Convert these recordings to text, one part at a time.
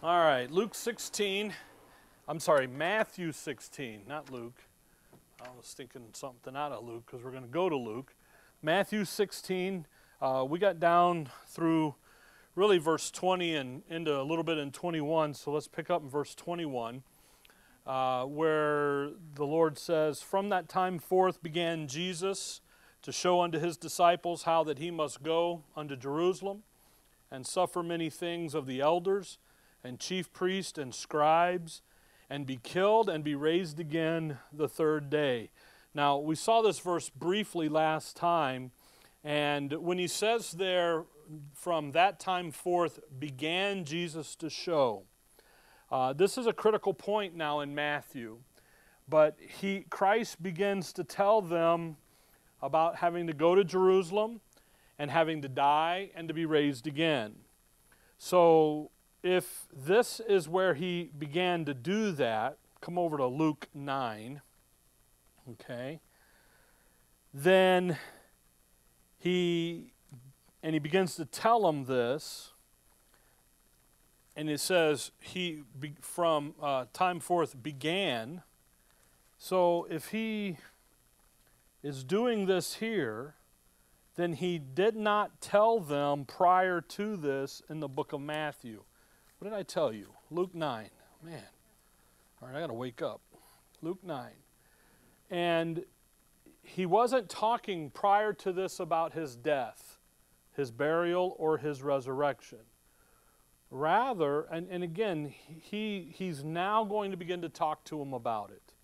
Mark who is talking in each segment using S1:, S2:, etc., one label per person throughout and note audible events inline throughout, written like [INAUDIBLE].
S1: All right, Luke 16. I'm sorry, Matthew 16, not Luke. I was thinking something out of Luke because we're going to go to Luke. Matthew 16, uh, we got down through really verse 20 and into a little bit in 21. So let's pick up in verse 21, uh, where the Lord says, From that time forth began Jesus to show unto his disciples how that he must go unto Jerusalem and suffer many things of the elders and chief priests and scribes and be killed and be raised again the third day. Now, we saw this verse briefly last time, and when he says there, from that time forth began Jesus to show, uh, this is a critical point now in Matthew. But he, Christ begins to tell them about having to go to Jerusalem and having to die and to be raised again. So if this is where he began to do that, come over to Luke 9, okay, then he, and he begins to tell them this, and it says he, from uh, time forth, began. So if he is doing this here, then he did not tell them prior to this in the book of Matthew. What did I tell you? Luke 9. Man. All right, I got to wake up. Luke 9. And he wasn't talking prior to this about his death, his burial, or his resurrection. Rather, and, and again, he, he's now going to begin to talk to him about it.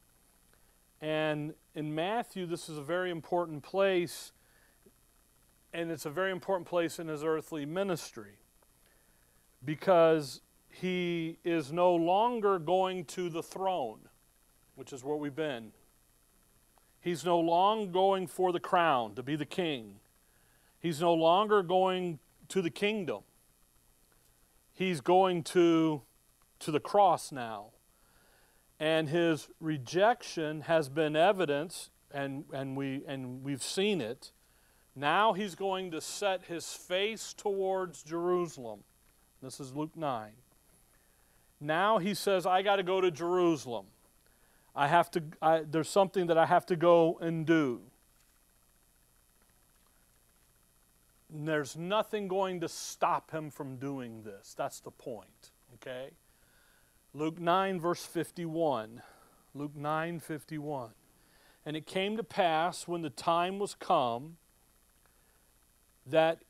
S1: And in Matthew, this is a very important place, and it's a very important place in his earthly ministry because he is no longer going to the throne, which is where we've been. He's no longer going for the crown to be the king. He's no longer going to the kingdom. He's going to, to the cross now. And his rejection has been evidence, and, and, we, and we've seen it. Now he's going to set his face towards Jerusalem. This is Luke 9. Now he says, I got to go to Jerusalem. I have to, I, there's something that I have to go and do. And there's nothing going to stop him from doing this. That's the point, okay? Luke 9, verse 51. Luke 9, 51. And it came to pass when the time was come that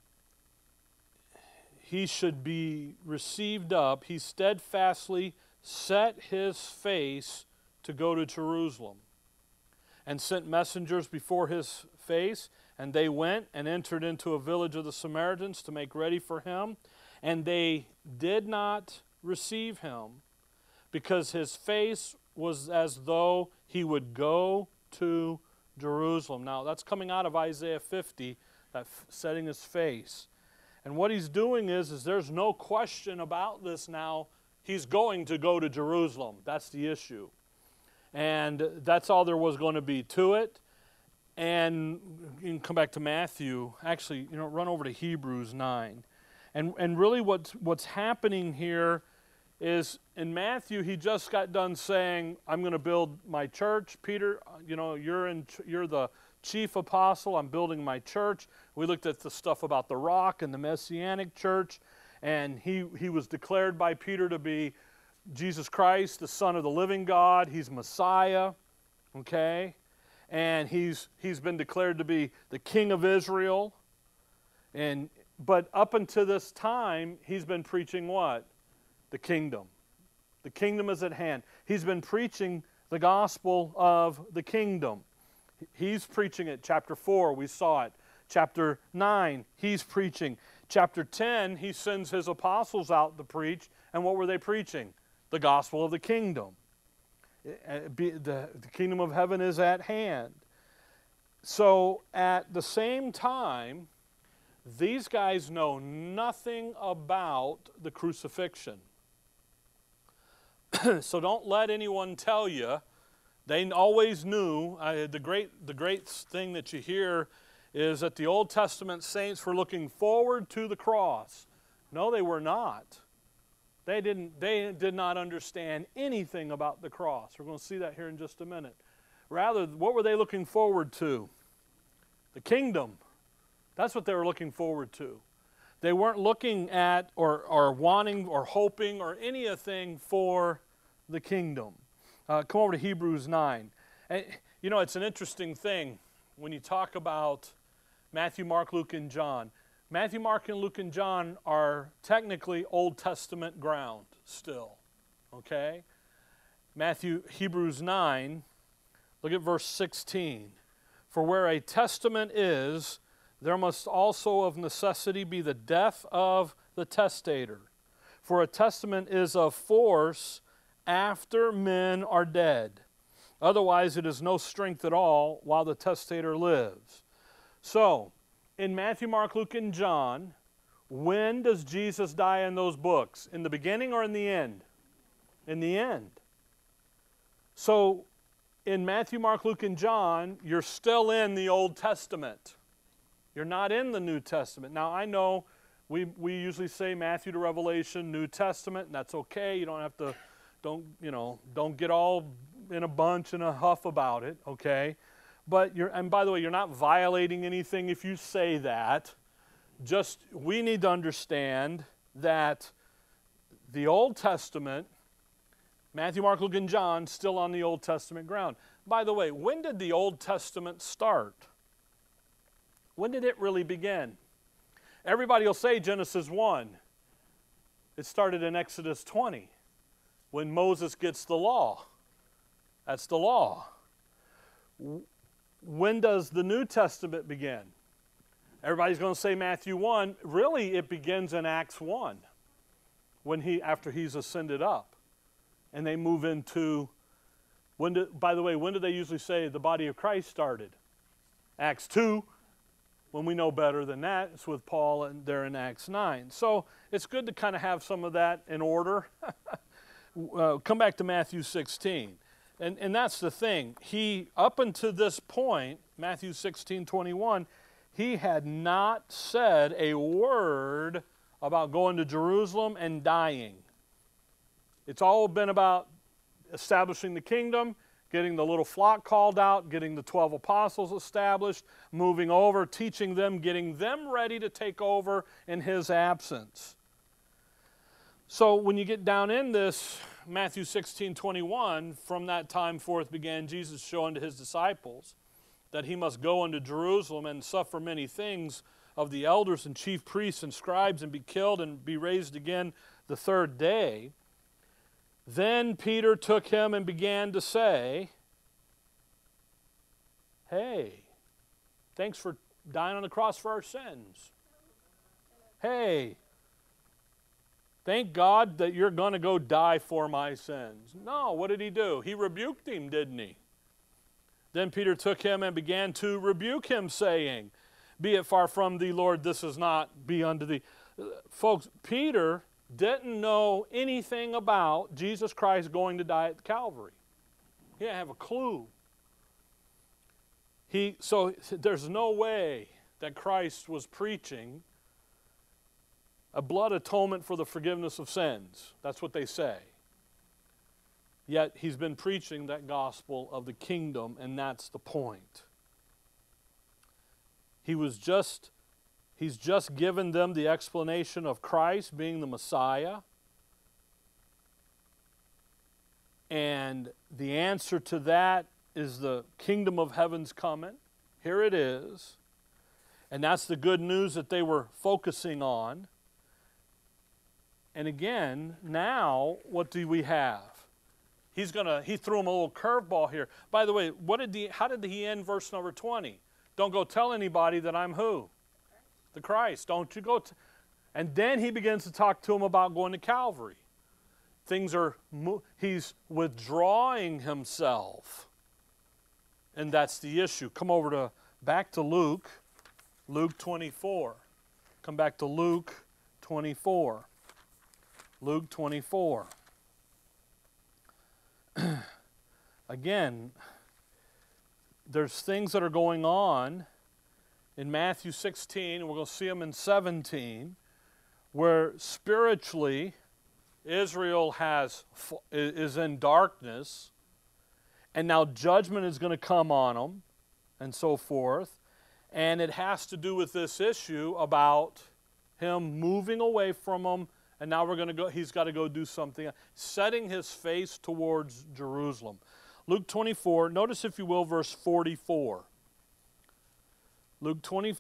S1: he should be received up, he steadfastly set his face to go to Jerusalem and sent messengers before his face. And they went and entered into a village of the Samaritans to make ready for him. And they did not receive him because his face was as though he would go to Jerusalem. Now, that's coming out of Isaiah 50, that setting his face. And what he's doing is, is there's no question about this now. He's going to go to Jerusalem. That's the issue. And that's all there was going to be to it. And you can come back to Matthew. Actually, you know, run over to Hebrews 9. And, and really what's, what's happening here is in Matthew, he just got done saying, I'm going to build my church. Peter, uh, you know, you're, in, you're the chief apostle. I'm building my church. We looked at the stuff about the rock and the messianic church, and he, he was declared by Peter to be Jesus Christ, the Son of the living God. He's Messiah, okay? And he's, he's been declared to be the King of Israel. And, but up until this time, he's been preaching what? The kingdom. The kingdom is at hand. He's been preaching the gospel of the kingdom. He's preaching it. Chapter 4, we saw it. Chapter 9, he's preaching. Chapter 10, he sends his apostles out to preach. And what were they preaching? The gospel of the kingdom. Eh, the, the kingdom of heaven is at hand. So at the same time, these guys know nothing about the crucifixion. [CLEARS THROAT] so don't let anyone tell you they always knew. Uh, the, great, the great thing that you hear is that the Old Testament saints were looking forward to the cross. No, they were not. They didn't they did not understand anything about the cross. We're going to see that here in just a minute. Rather, what were they looking forward to? The kingdom. That's what they were looking forward to. They weren't looking at or, or wanting or hoping or anything for the kingdom. Uh, come over to Hebrews 9. And, you know, it's an interesting thing when you talk about Matthew, Mark, Luke, and John. Matthew, Mark, and Luke, and John are technically Old Testament ground still. Okay? Matthew, Hebrews 9, look at verse 16. For where a testament is, there must also of necessity be the death of the testator. For a testament is of force after men are dead. Otherwise, it is no strength at all while the testator lives. So, in Matthew, Mark, Luke, and John, when does Jesus die in those books? In the beginning or in the end? In the end. So, in Matthew, Mark, Luke, and John, you're still in the Old Testament. You're not in the New Testament. Now, I know we, we usually say Matthew to Revelation, New Testament, and that's okay. You don't have to, don't, you know, don't get all in a bunch and a huff about it, okay? But you're, and by the way, you're not violating anything if you say that. Just, we need to understand that the Old Testament, Matthew, Mark, Luke, and John, still on the Old Testament ground. By the way, when did the Old Testament start? When did it really begin? Everybody will say Genesis 1. It started in Exodus 20 when Moses gets the law. That's the law when does the New Testament begin? Everybody's going to say Matthew 1. Really, it begins in Acts 1 when he, after he's ascended up. And they move into, when do, by the way, when do they usually say the body of Christ started? Acts 2. When we know better than that, it's with Paul and there in Acts 9. So it's good to kind of have some of that in order. [LAUGHS] uh, come back to Matthew 16. And, and that's the thing. He, up until this point, Matthew 16 21, he had not said a word about going to Jerusalem and dying. It's all been about establishing the kingdom, getting the little flock called out, getting the 12 apostles established, moving over, teaching them, getting them ready to take over in his absence. So when you get down in this, Matthew 16 21, from that time forth began Jesus showing to his disciples that he must go unto Jerusalem and suffer many things of the elders and chief priests and scribes and be killed and be raised again the third day. Then Peter took him and began to say, Hey, thanks for dying on the cross for our sins. Hey, Thank God that you're going to go die for my sins. No, what did he do? He rebuked him, didn't he? Then Peter took him and began to rebuke him, saying, Be it far from thee, Lord, this is not be unto thee. Folks, Peter didn't know anything about Jesus Christ going to die at Calvary. He didn't have a clue. He, so there's no way that Christ was preaching a blood atonement for the forgiveness of sins. That's what they say. Yet he's been preaching that gospel of the kingdom, and that's the point. He was just, he's just given them the explanation of Christ being the Messiah. And the answer to that is the kingdom of heaven's coming. Here it is. And that's the good news that they were focusing on. And again, now what do we have? He's gonna he threw him a little curveball here. By the way, what did he how did he end verse number 20? Don't go tell anybody that I'm who? The Christ. Don't you go t-. and then he begins to talk to him about going to Calvary. Things are he's withdrawing himself. And that's the issue. Come over to back to Luke, Luke 24. Come back to Luke 24. Luke 24. [CLEARS THROAT] Again, there's things that are going on in Matthew 16, and we're going to see them in 17, where spiritually Israel has is in darkness, and now judgment is going to come on them, and so forth. And it has to do with this issue about him moving away from them, and now we're going to go. He's got to go do something, setting his face towards Jerusalem. Luke 24. Notice, if you will, verse 44. Luke 20,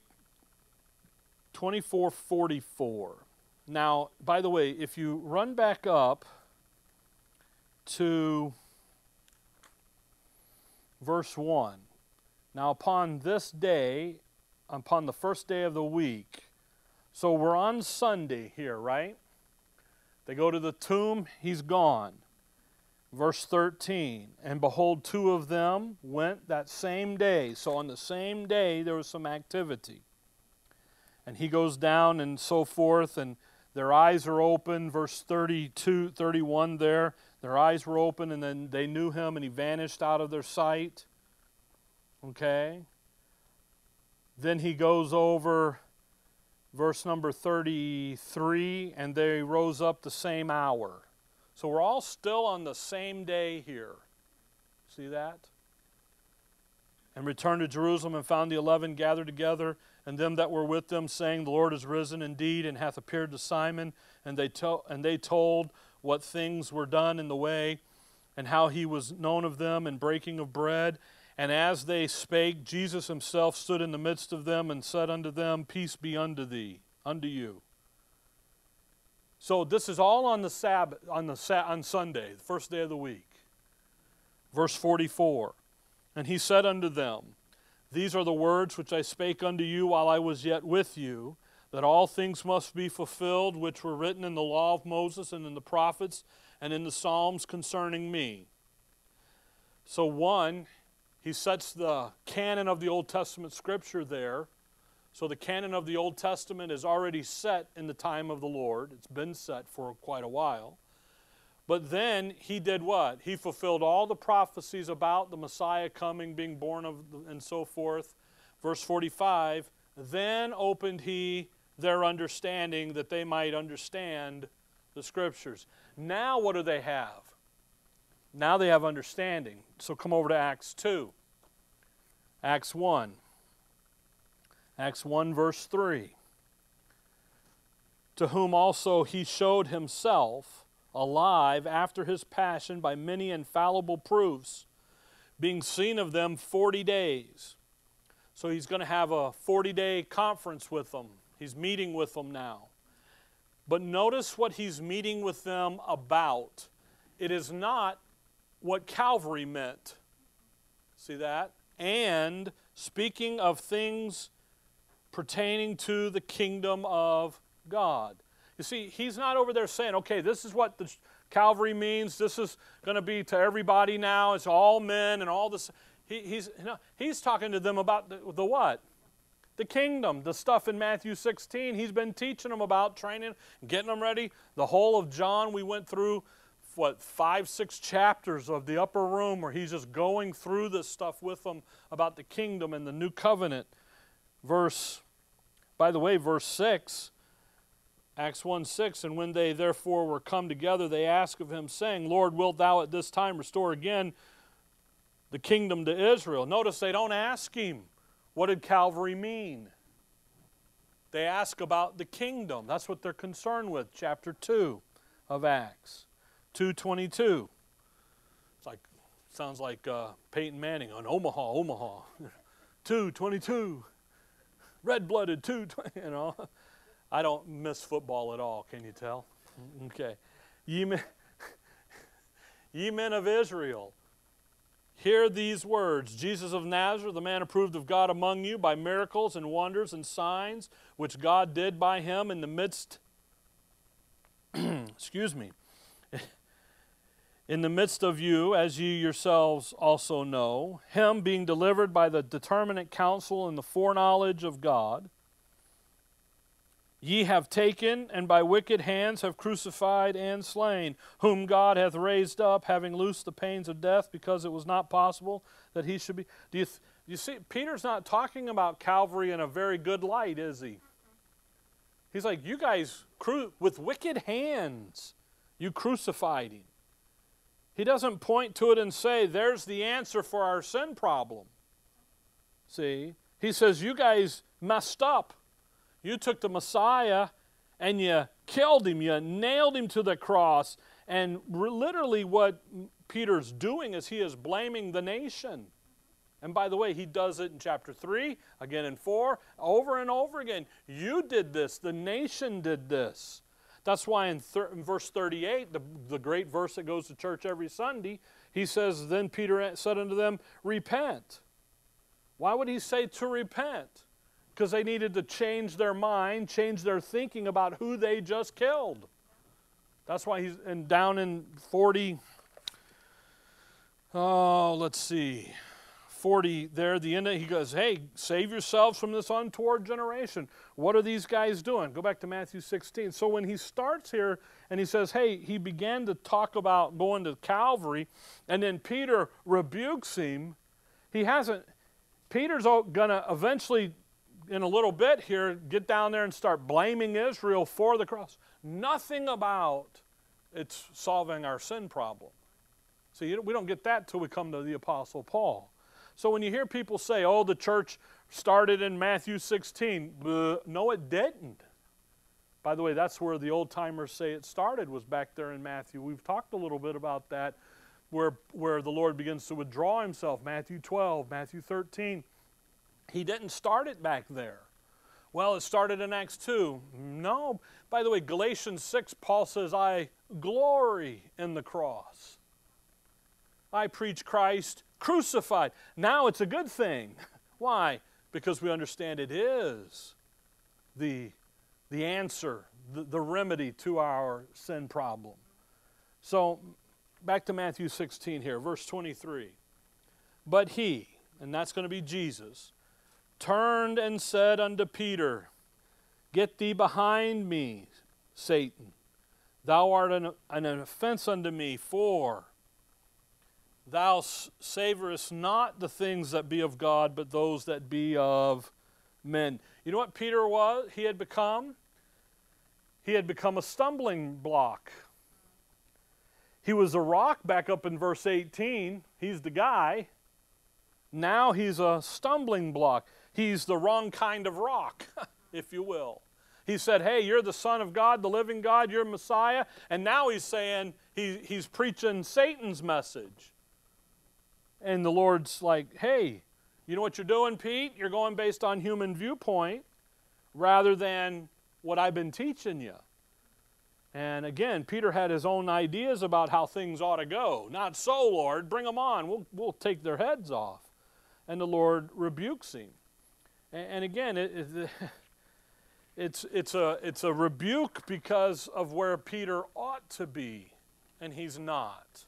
S1: 24, 44. Now, by the way, if you run back up to verse 1, now upon this day, upon the first day of the week, so we're on Sunday here, right? They go to the tomb, he's gone. Verse 13, and behold, two of them went that same day. So on the same day, there was some activity. And he goes down and so forth, and their eyes are open. Verse 32, 31 there. Their eyes were open, and then they knew him, and he vanished out of their sight. Okay? Then he goes over verse number 33 and they rose up the same hour. So we're all still on the same day here. See that? And returned to Jerusalem and found the eleven gathered together and them that were with them, saying, The Lord is risen indeed, and hath appeared to Simon. And they, to- and they told what things were done in the way, and how he was known of them in breaking of bread. And as they spake, Jesus himself stood in the midst of them and said unto them, Peace be unto thee, unto you. So this is all on the Sabbath, on the on Sunday, the first day of the week. Verse 44. And he said unto them, these are the words which I spake unto you while I was yet with you, that all things must be fulfilled which were written in the law of Moses and in the prophets and in the Psalms concerning me. So, one, he sets the canon of the Old Testament scripture there. So, the canon of the Old Testament is already set in the time of the Lord, it's been set for quite a while. But then he did what? He fulfilled all the prophecies about the Messiah coming, being born of, and so forth. Verse 45 Then opened he their understanding that they might understand the scriptures. Now, what do they have? Now they have understanding. So come over to Acts 2. Acts 1. Acts 1, verse 3. To whom also he showed himself alive after his passion by many infallible proofs, being seen of them 40 days. So he's going to have a 40 day conference with them. He's meeting with them now. But notice what he's meeting with them about. It is not what Calvary meant. See that? And speaking of things pertaining to the kingdom of God. You see, he's not over there saying, okay, this is what the Calvary means. This is going to be to everybody now. It's all men and all this. He, he's, no, he's talking to them about the, the what? The kingdom, the stuff in Matthew 16. He's been teaching them about, training, getting them ready. The whole of John, we went through, what, five, six chapters of the upper room where he's just going through this stuff with them about the kingdom and the new covenant. Verse, by the way, verse 6 Acts 1 6, and when they therefore were come together, they asked of him, saying, Lord, wilt thou at this time restore again the kingdom to Israel? Notice they don't ask him, what did Calvary mean? They ask about the kingdom. That's what they're concerned with, chapter 2 of Acts. 222. It's like, sounds like uh, Peyton Manning on Omaha, Omaha. 222. Red blooded, 2, [LAUGHS] you know. I don't miss football at all, can you tell? Okay. Ye men, [LAUGHS] ye men of Israel, hear these words Jesus of Nazareth, the man approved of God among you by miracles and wonders and signs, which God did by him in the midst, [CLEARS THROAT] excuse me, in the midst of you, as you yourselves also know, him being delivered by the determinate counsel and the foreknowledge of God Ye have taken, and by wicked hands have crucified and slain, whom God hath raised up, having loosed the pains of death, because it was not possible that he should be. Do you, you see, Peter's not talking about Calvary in a very good light, is he? He's like, you guys, cru- with wicked hands, You crucified him. He doesn't point to it and say, there's the answer for our sin problem. See? He says, you guys messed up. You took the Messiah and you killed him, you nailed him to the cross. And literally, what Peter's doing is he is blaming the nation. And by the way, he does it in chapter 3, again in 4, over and over again. You did this, the nation did this. That's why in, thir- in verse 38, the, the great verse that goes to church every Sunday, he says, Then Peter said unto them, Repent. Why would he say to repent? Because they needed to change their mind, change their thinking about who they just killed. That's why he's and down in 40. Oh, let's see. 40 there, the end, of, he goes, Hey, save yourselves from this untoward generation. What are these guys doing? Go back to Matthew 16. So when he starts here and he says, Hey, he began to talk about going to Calvary, and then Peter rebukes him. He hasn't, Peter's going to eventually, in a little bit here, get down there and start blaming Israel for the cross. Nothing about it's solving our sin problem. See, we don't get that till we come to the Apostle Paul. So when you hear people say, oh, the church started in Matthew 16, no, it didn't. By the way, that's where the old timers say it started, was back there in Matthew. We've talked a little bit about that, where, where the Lord begins to withdraw himself. Matthew 12, Matthew 13. He didn't start it back there. Well, it started in Acts 2. No. By the way, Galatians 6, Paul says, I glory in the cross. I preach Christ crucified. Now it's a good thing. [LAUGHS] Why? Because we understand it is the, the answer, the, the remedy to our sin problem. So, back to Matthew 16 here, verse 23. But he, and that's going to be Jesus, turned and said unto Peter, Get thee behind me, Satan. Thou art an, an offense unto me, for Thou savorest not the things that be of God, but those that be of men. You know what Peter was? He had become? He had become a stumbling block. He was a rock back up in verse 18. He's the guy. Now he's a stumbling block. He's the wrong kind of rock, [LAUGHS] if you will. He said, Hey, you're the Son of God, the living God, you're Messiah. And now he's saying, he, he's preaching Satan's message. And the Lord's like, hey, you know what you're doing, Pete? You're going based on human viewpoint rather than what I've been teaching you. And again, Peter had his own ideas about how things ought to go. Not so, Lord, bring them on. We'll, we'll take their heads off. And the Lord rebukes him. And, and again, it, it, [LAUGHS] it's, it's, a, it's a rebuke because of where Peter ought to be, and he's not.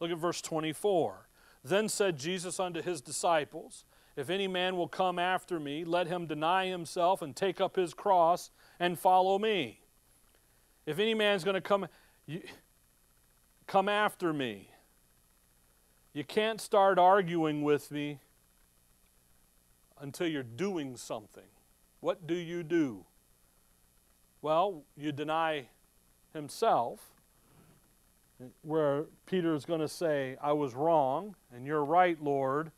S1: Look at verse 24. Then said Jesus unto his disciples, If any man will come after me, let him deny himself and take up his cross and follow me. If any man's going to come, you, come after me, you can't start arguing with me until you're doing something. What do you do? Well, you deny himself where Peter is going to say, I was wrong, and you're right, Lord,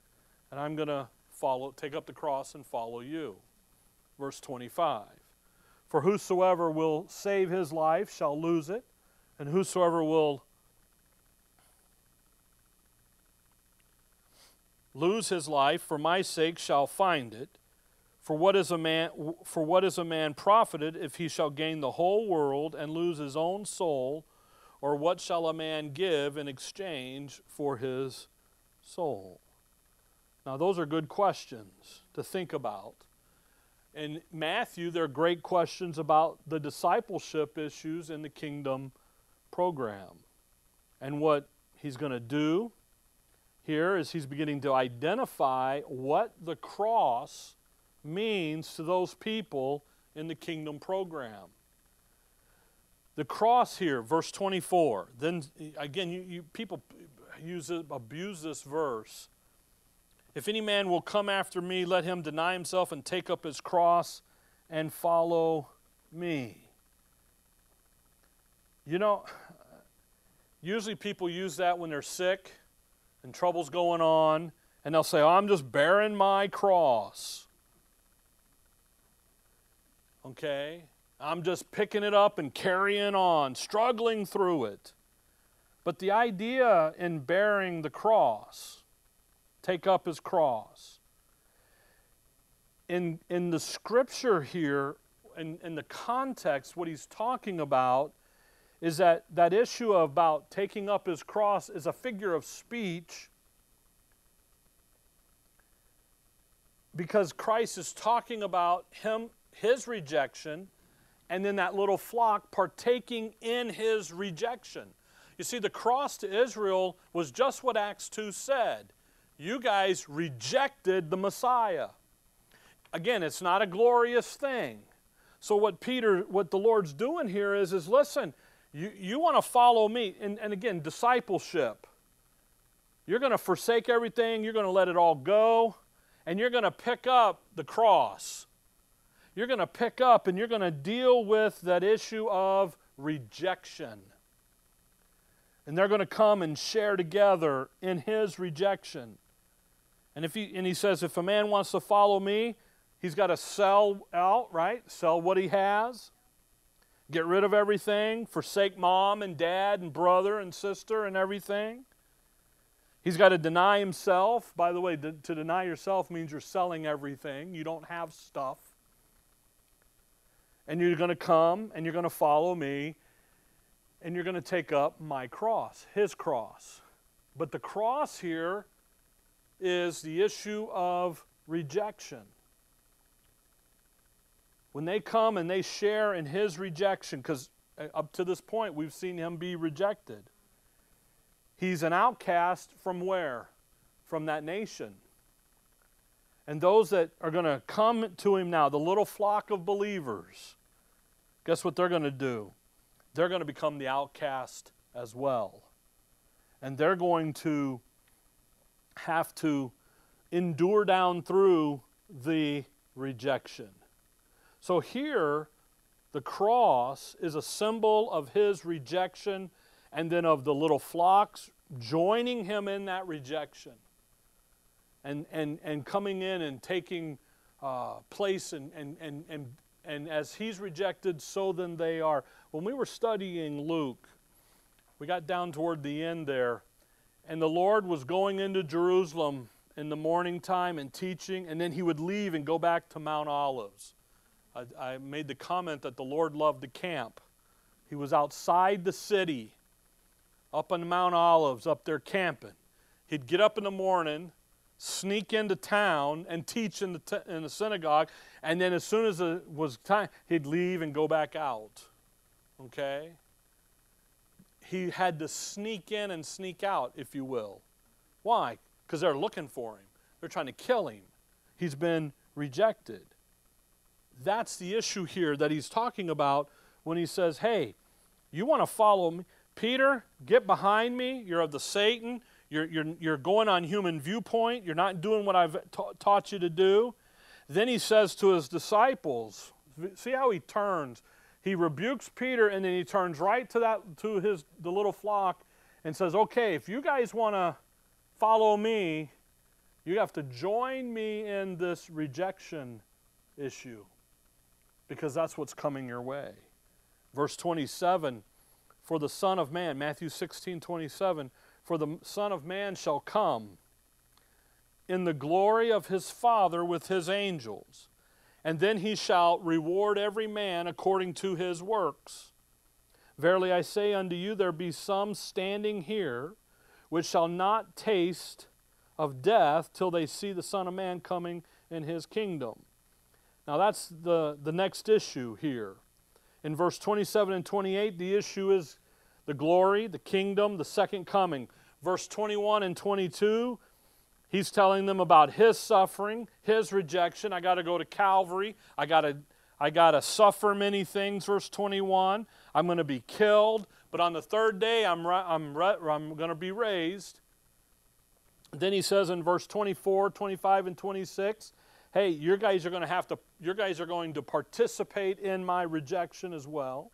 S1: and I'm going to follow, take up the cross and follow you. Verse 25. For whosoever will save his life shall lose it, and whosoever will lose his life for my sake shall find it. For what is a man for what is a man profited if he shall gain the whole world and lose his own soul? Or what shall a man give in exchange for his soul? Now, those are good questions to think about. In Matthew, there are great questions about the discipleship issues in the kingdom program. And what he's going to do here is he's beginning to identify what the cross means to those people in the kingdom program. The cross here, verse 24. Then again, you, you people use abuse this verse. If any man will come after me, let him deny himself and take up his cross and follow me. You know, usually people use that when they're sick and trouble's going on, and they'll say, oh, I'm just bearing my cross. Okay? I'm just picking it up and carrying on, struggling through it. But the idea in bearing the cross, take up his cross, in, in the scripture here, in, in the context, what he's talking about is that that issue about taking up his cross is a figure of speech because Christ is talking about him his rejection and then that little flock partaking in his rejection. You see the cross to Israel was just what Acts 2 said. You guys rejected the Messiah. Again, it's not a glorious thing. So what Peter, what the Lord's doing here is, is listen, you, you want to follow me. And, and again, discipleship. You're going to forsake everything, you're going to let it all go, and you're going to pick up the cross. You're going to pick up and you're going to deal with that issue of rejection. And they're going to come and share together in his rejection. And if he and he says, if a man wants to follow me, He's got to sell out, right? Sell what he has. Get rid of everything. Forsake mom and dad and brother and sister and everything. He's got to deny himself. By the way, to, to deny yourself means you're selling everything. You don't have stuff. And you're going to come and you're going to follow me and you're going to take up my cross, his cross. But the cross here is the issue of rejection when they come and they share in his rejection, because uh, up to this point we've seen him be rejected, he's an outcast from where? From that nation. And those that are going to come to him now, the little flock of believers, guess what they're going to do? They're going to become the outcast as well. And they're going to have to endure down through the rejection. So here, the cross is a symbol of his rejection and then of the little flocks joining him in that rejection and, and, and coming in and taking uh, place and, and, and, and, and as he's rejected, so then they are. When we were studying Luke, we got down toward the end there, and the Lord was going into Jerusalem in the morning time and teaching, and then he would leave and go back to Mount Olives. I, I made the comment that the Lord loved to camp. He was outside the city, up on Mount Olives, up there camping. He'd get up in the morning, sneak into town, and teach in the, t- in the synagogue, and then as soon as it was time, he'd leave and go back out. Okay? He had to sneak in and sneak out, if you will. Why? Because they're looking for him, they're trying to kill him. He's been rejected. That's the issue here that he's talking about when he says, Hey, you want to follow me? Peter, get behind me. You're of the Satan. You're, you're, you're going on human viewpoint. You're not doing what I've ta- taught you to do. Then he says to his disciples, see how he turns. He rebukes Peter and then he turns right to that to his the little flock and says, "Okay, if you guys want to follow me, you have to join me in this rejection issue because that's what's coming your way. Verse 27 For the Son of Man, Matthew 16 27, for the Son of Man shall come in the glory of his Father with his angels, and then he shall reward every man according to his works. Verily I say unto you, there be some standing here which shall not taste of death till they see the Son of Man coming in his kingdom. Now, that's the, the next issue here. In verse 27 and 28, the issue is the glory, the kingdom, the second coming. Verse 21 and 22, he's telling them about his suffering, his rejection. I got to go to Calvary. I got to I got to suffer many things, verse 21. I'm going to be killed, but on the third day I'm, I'm, I'm going to be raised. Then he says in verse 24, 25, and 26, hey, you guys are going to have to, you guys are going to participate in my rejection as well.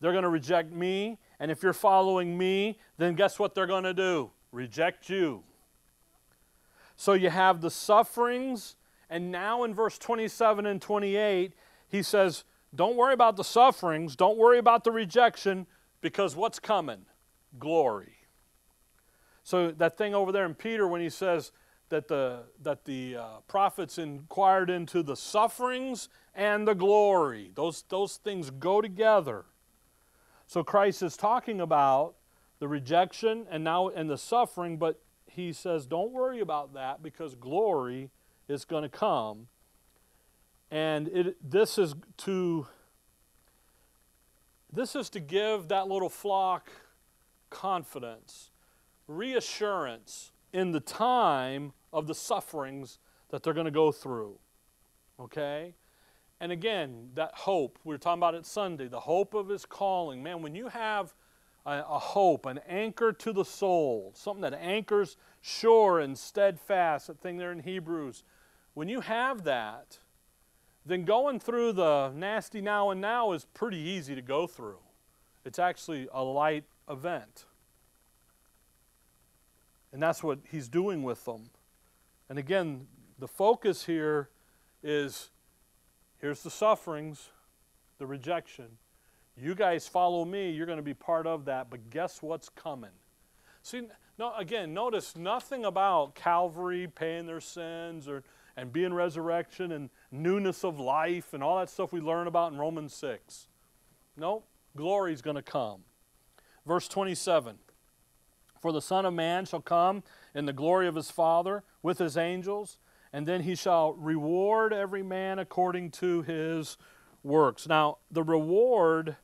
S1: They're going to reject me And if you're following me, then guess what they're going to do? Reject you. So you have the sufferings, and now in verse 27 and 28, he says, Don't worry about the sufferings, don't worry about the rejection, because what's coming? Glory. So that thing over there in Peter, when he says that the, that the uh, prophets inquired into the sufferings and the glory, those, those things go together. So Christ is talking about the rejection and now and the suffering, but he says, don't worry about that because glory is going to come. And it, this is to this is to give that little flock confidence, reassurance in the time of the sufferings that they're going to go through. Okay? And again, that hope, we were talking about it Sunday, the hope of his calling. Man, when you have a, a, hope, an anchor to the soul, something that anchors sure and steadfast, that thing there in Hebrews. When you have that, then going through the nasty now and now is pretty easy to go through. It's actually a light event. And that's what he's doing with them. And again, the focus here is here's the sufferings, the rejection. You guys follow me, you're going to be part of that, but guess what's coming? See, no, again, notice nothing about Calvary paying their sins or and being resurrection and newness of life and all that stuff we learn about in Romans 6. No, glory is going to come. Verse 27 For the Son of Man shall come in the glory of his Father with his angels, and then he shall reward every man according to his works. Now, the reward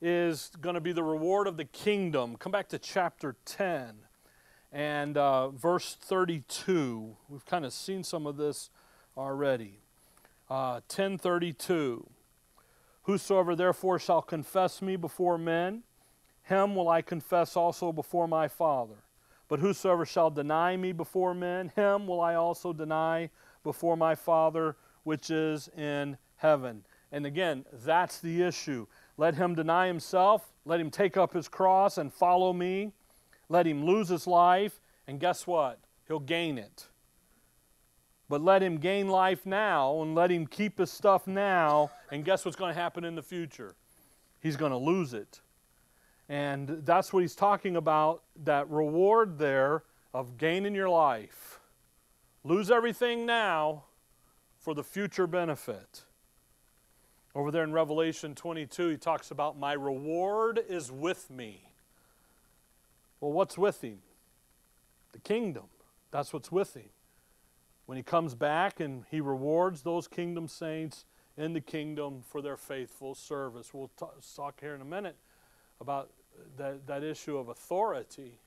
S1: is going to be the reward of the kingdom. Come back to chapter 10 and uh, verse 32. We've kind of seen some of this already. Uh, 1032. Whosoever therefore shall confess me before men, him will I confess also before my Father. But whosoever shall deny me before men, him will I also deny before my Father which is in heaven. And again, that's the issue. Let him deny himself, let him take up his cross and follow me. Let him lose his life, and guess what? He'll gain it. But let him gain life now and let him keep his stuff now, and guess what's going to happen in the future? He's going to lose it. And that's what he's talking about that reward there of gaining your life. Lose everything now for the future benefit. Over there in Revelation 22, he talks about, My reward is with me. Well, what's with him? The kingdom. That's what's with him. When he comes back and he rewards those kingdom saints in the kingdom for their faithful service. We'll talk here in a minute about that, that issue of authority.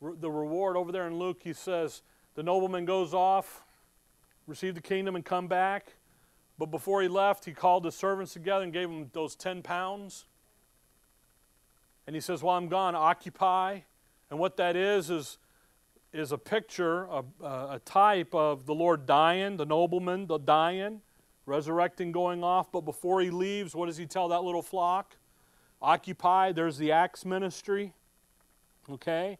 S1: the reward over there in Luke, he says, the nobleman goes off, receive the kingdom, and come back. But before he left, he called his servants together and gave them those 10 pounds. And he says, While I'm gone, occupy. And what that is, is, is a picture, a, a type of the Lord dying, the nobleman, the dying, resurrecting, going off. But before he leaves, what does he tell that little flock? Occupy. There's the Acts ministry. Okay?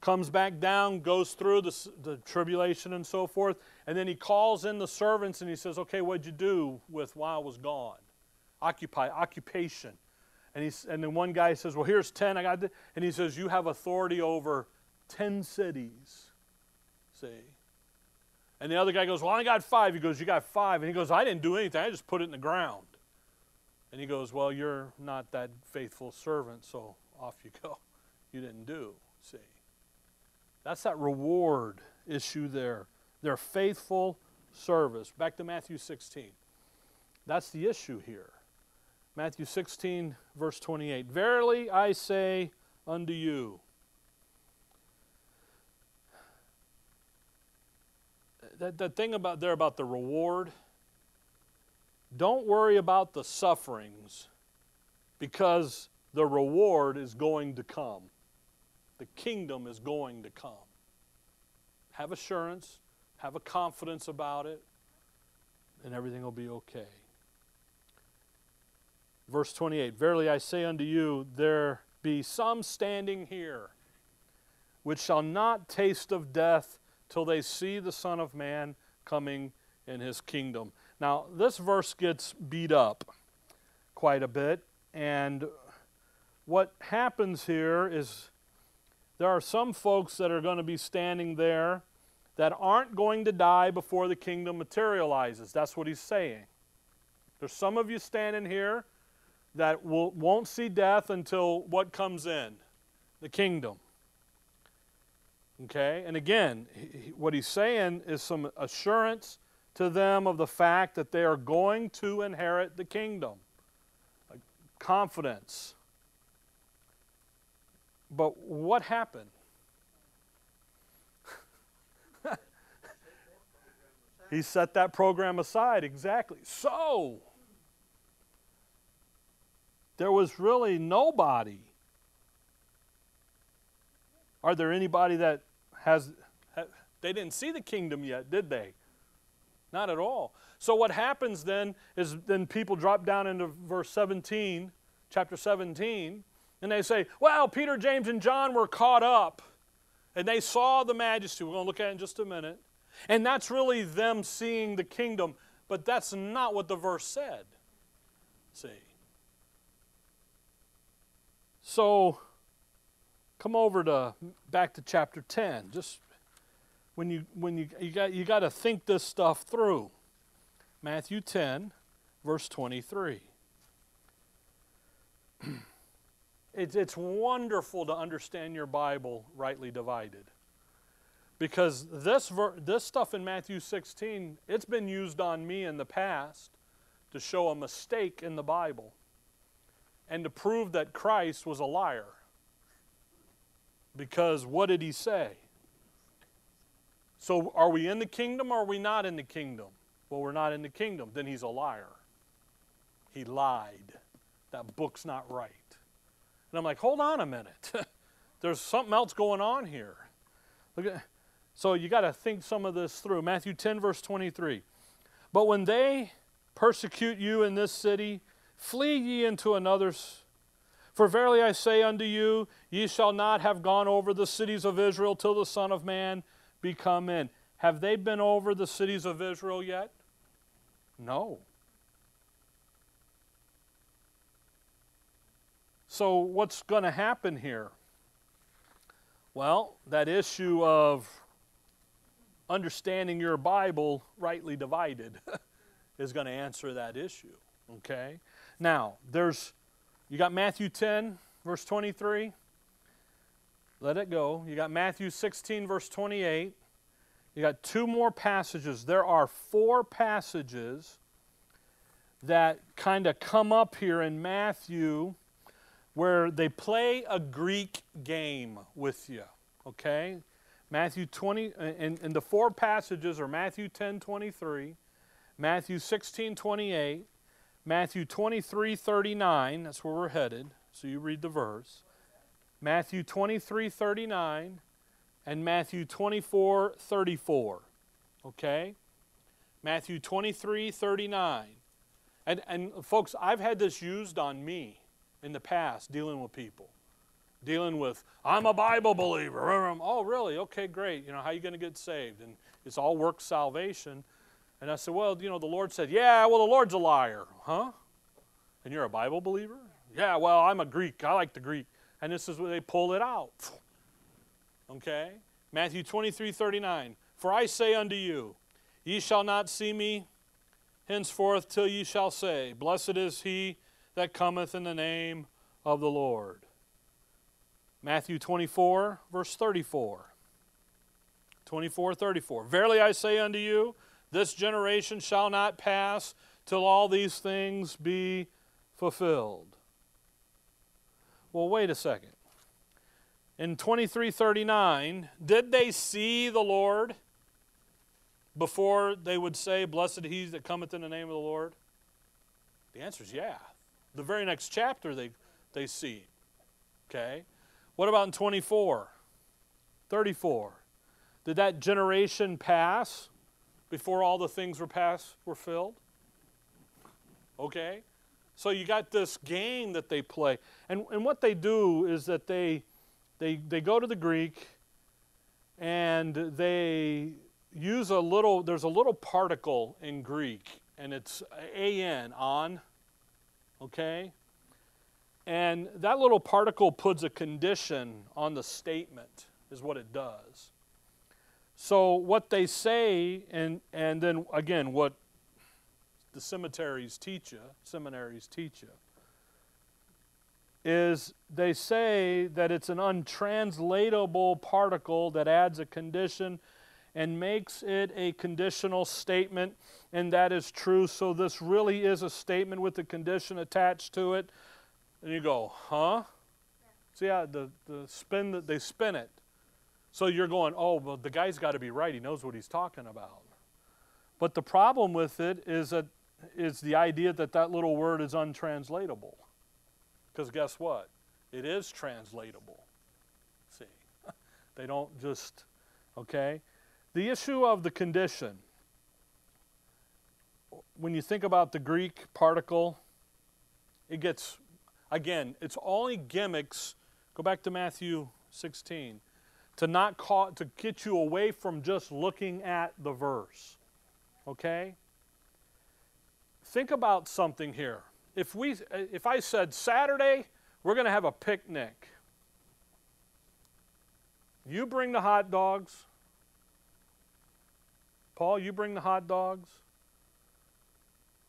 S1: Comes back down, goes through the, the tribulation and so forth. And then he calls in the servants and he says, Okay, what'd you do with while I was gone? Occupy, occupation. And, he's, and then one guy says, Well, here's 10. I got And he says, You have authority over 10 cities. See? And the other guy goes, Well, I got five. He goes, You got five. And he goes, I didn't do anything. I just put it in the ground. And he goes, Well, you're not that faithful servant, so off you go. [LAUGHS] You didn't do. See? That's that reward issue there their faithful service. Back to Matthew 16. That's the issue here. Matthew 16, verse 28. Verily I say unto you, that, that thing about there about the reward, don't worry about the sufferings because the reward is going to come. The kingdom is going to come. Have assurance, have a confidence about it, and everything will be okay. Verse 28 Verily I say unto you, there be some standing here which shall not taste of death till they see the Son of Man coming in his kingdom. Now, this verse gets beat up quite a bit, and what happens here is there are some folks that are going to be standing there that aren't going to die before the kingdom materializes. That's what he's saying. There's some of you standing here that will, won't see death until what comes in? The kingdom. Okay? And again, he, what he's saying is some assurance to them of the fact that they are going to inherit the kingdom. Confidence. But what happened? [LAUGHS] he set that program aside, exactly. So, there was really nobody. Are there anybody that has, they didn't see the kingdom yet, did they? Not at all. So what happens then is then people drop down into verse 17, chapter 17, and they say, well, Peter, James, and John were caught up, and they saw the majesty. We're going to look at it in just a minute. And that's really them seeing the kingdom, but that's not what the verse said. See? So come over to back to chapter 10. Just when you when you you got you got to think this stuff through. Matthew 10 verse 23. [CLEARS THROAT] it's, it's wonderful to understand your Bible rightly divided. Because this, ver- this stuff in Matthew 16, it's been used on me in the past to show a mistake in the Bible and to prove that Christ was a liar. Because what did he say? So are we in the kingdom or are we not in the kingdom? Well, we're not in the kingdom. Then he's a liar. He lied. That book's not right. And I'm like, hold on a minute. [LAUGHS] There's something else going on here. Look at, so you got to think some of this through. Matthew 10, verse 23. But when they persecute you in this city, Flee ye into another's. For verily I say unto you, ye shall not have gone over the cities of Israel till the Son of Man be come in. Have they been over the cities of Israel yet? No. So, what's going to happen here? Well, that issue of understanding your Bible rightly divided [LAUGHS] is going to answer that issue. Okay? Now, there's, you got Matthew 10, verse 23. Let it go. You got Matthew 16, verse 28. You got two more passages. There are four passages that kind of come up here in Matthew where they play a Greek game with you. Okay? Matthew 20, uh, and, and the four passages are Matthew 10, 23, Matthew 16, 28, Matthew 23 39, that's where we're headed. So you read the verse. Matthew 23 39 and Matthew 24 34. Okay? Matthew 23 39. And, and folks, I've had this used on me in the past dealing with people. Dealing with, I'm a Bible believer. [LAUGHS] Oh, really? Okay, great. You know, how are you going to get saved? And it's all work salvation. And I said, Well, you know, the Lord said, Yeah, well, the Lord's a liar. Huh? And you're a Bible believer? Yeah, well, I'm a Greek. I like the Greek. And this is where they pull it out. Okay? Matthew 23 39. For I say unto you, ye shall not see me henceforth till ye shall say, Blessed is he that cometh in the name of the Lord. Matthew 24, verse 34. 24, 34. Verily I say unto you, this generation shall not pass till all these things be fulfilled. Well, wait a second. In 2339, did they see the Lord before they would say, Blessed he that cometh in the name of the Lord? The answer is yeah. The very next chapter they, they see. Okay? What about in 24? 34. Did that generation pass? before all the things were passed were filled? Okay? So you got this game that they play. And, and what they do is that they, they, they go to the Greek and they use a little, there's a little particle in Greek, and it's an, on, okay? And that little particle puts a condition on the statement, is what it does. So what they say, and, and then again, what the cemeteries teach you, seminaries teach you, is they say that it's an untranslatable particle that adds a condition and makes it a conditional statement, and that is true. So this really is a statement with a condition attached to it. And you go, huh? See how the, the spin that they spin it. So you're going, oh, well, the guy's got to be right. He knows what he's talking about. But the problem with it is that is the idea that that little word is untranslatable. Because guess what? It is translatable. See, [LAUGHS] they don't just, okay? The issue of the condition. When you think about the Greek particle, it gets, again, it's only gimmicks. Go back to Matthew 16 to not call, to get you away from just looking at the verse. Okay? Think about something here. If we if I said Saturday, we're going to have a picnic. You bring the hot dogs. Paul, you bring the hot dogs.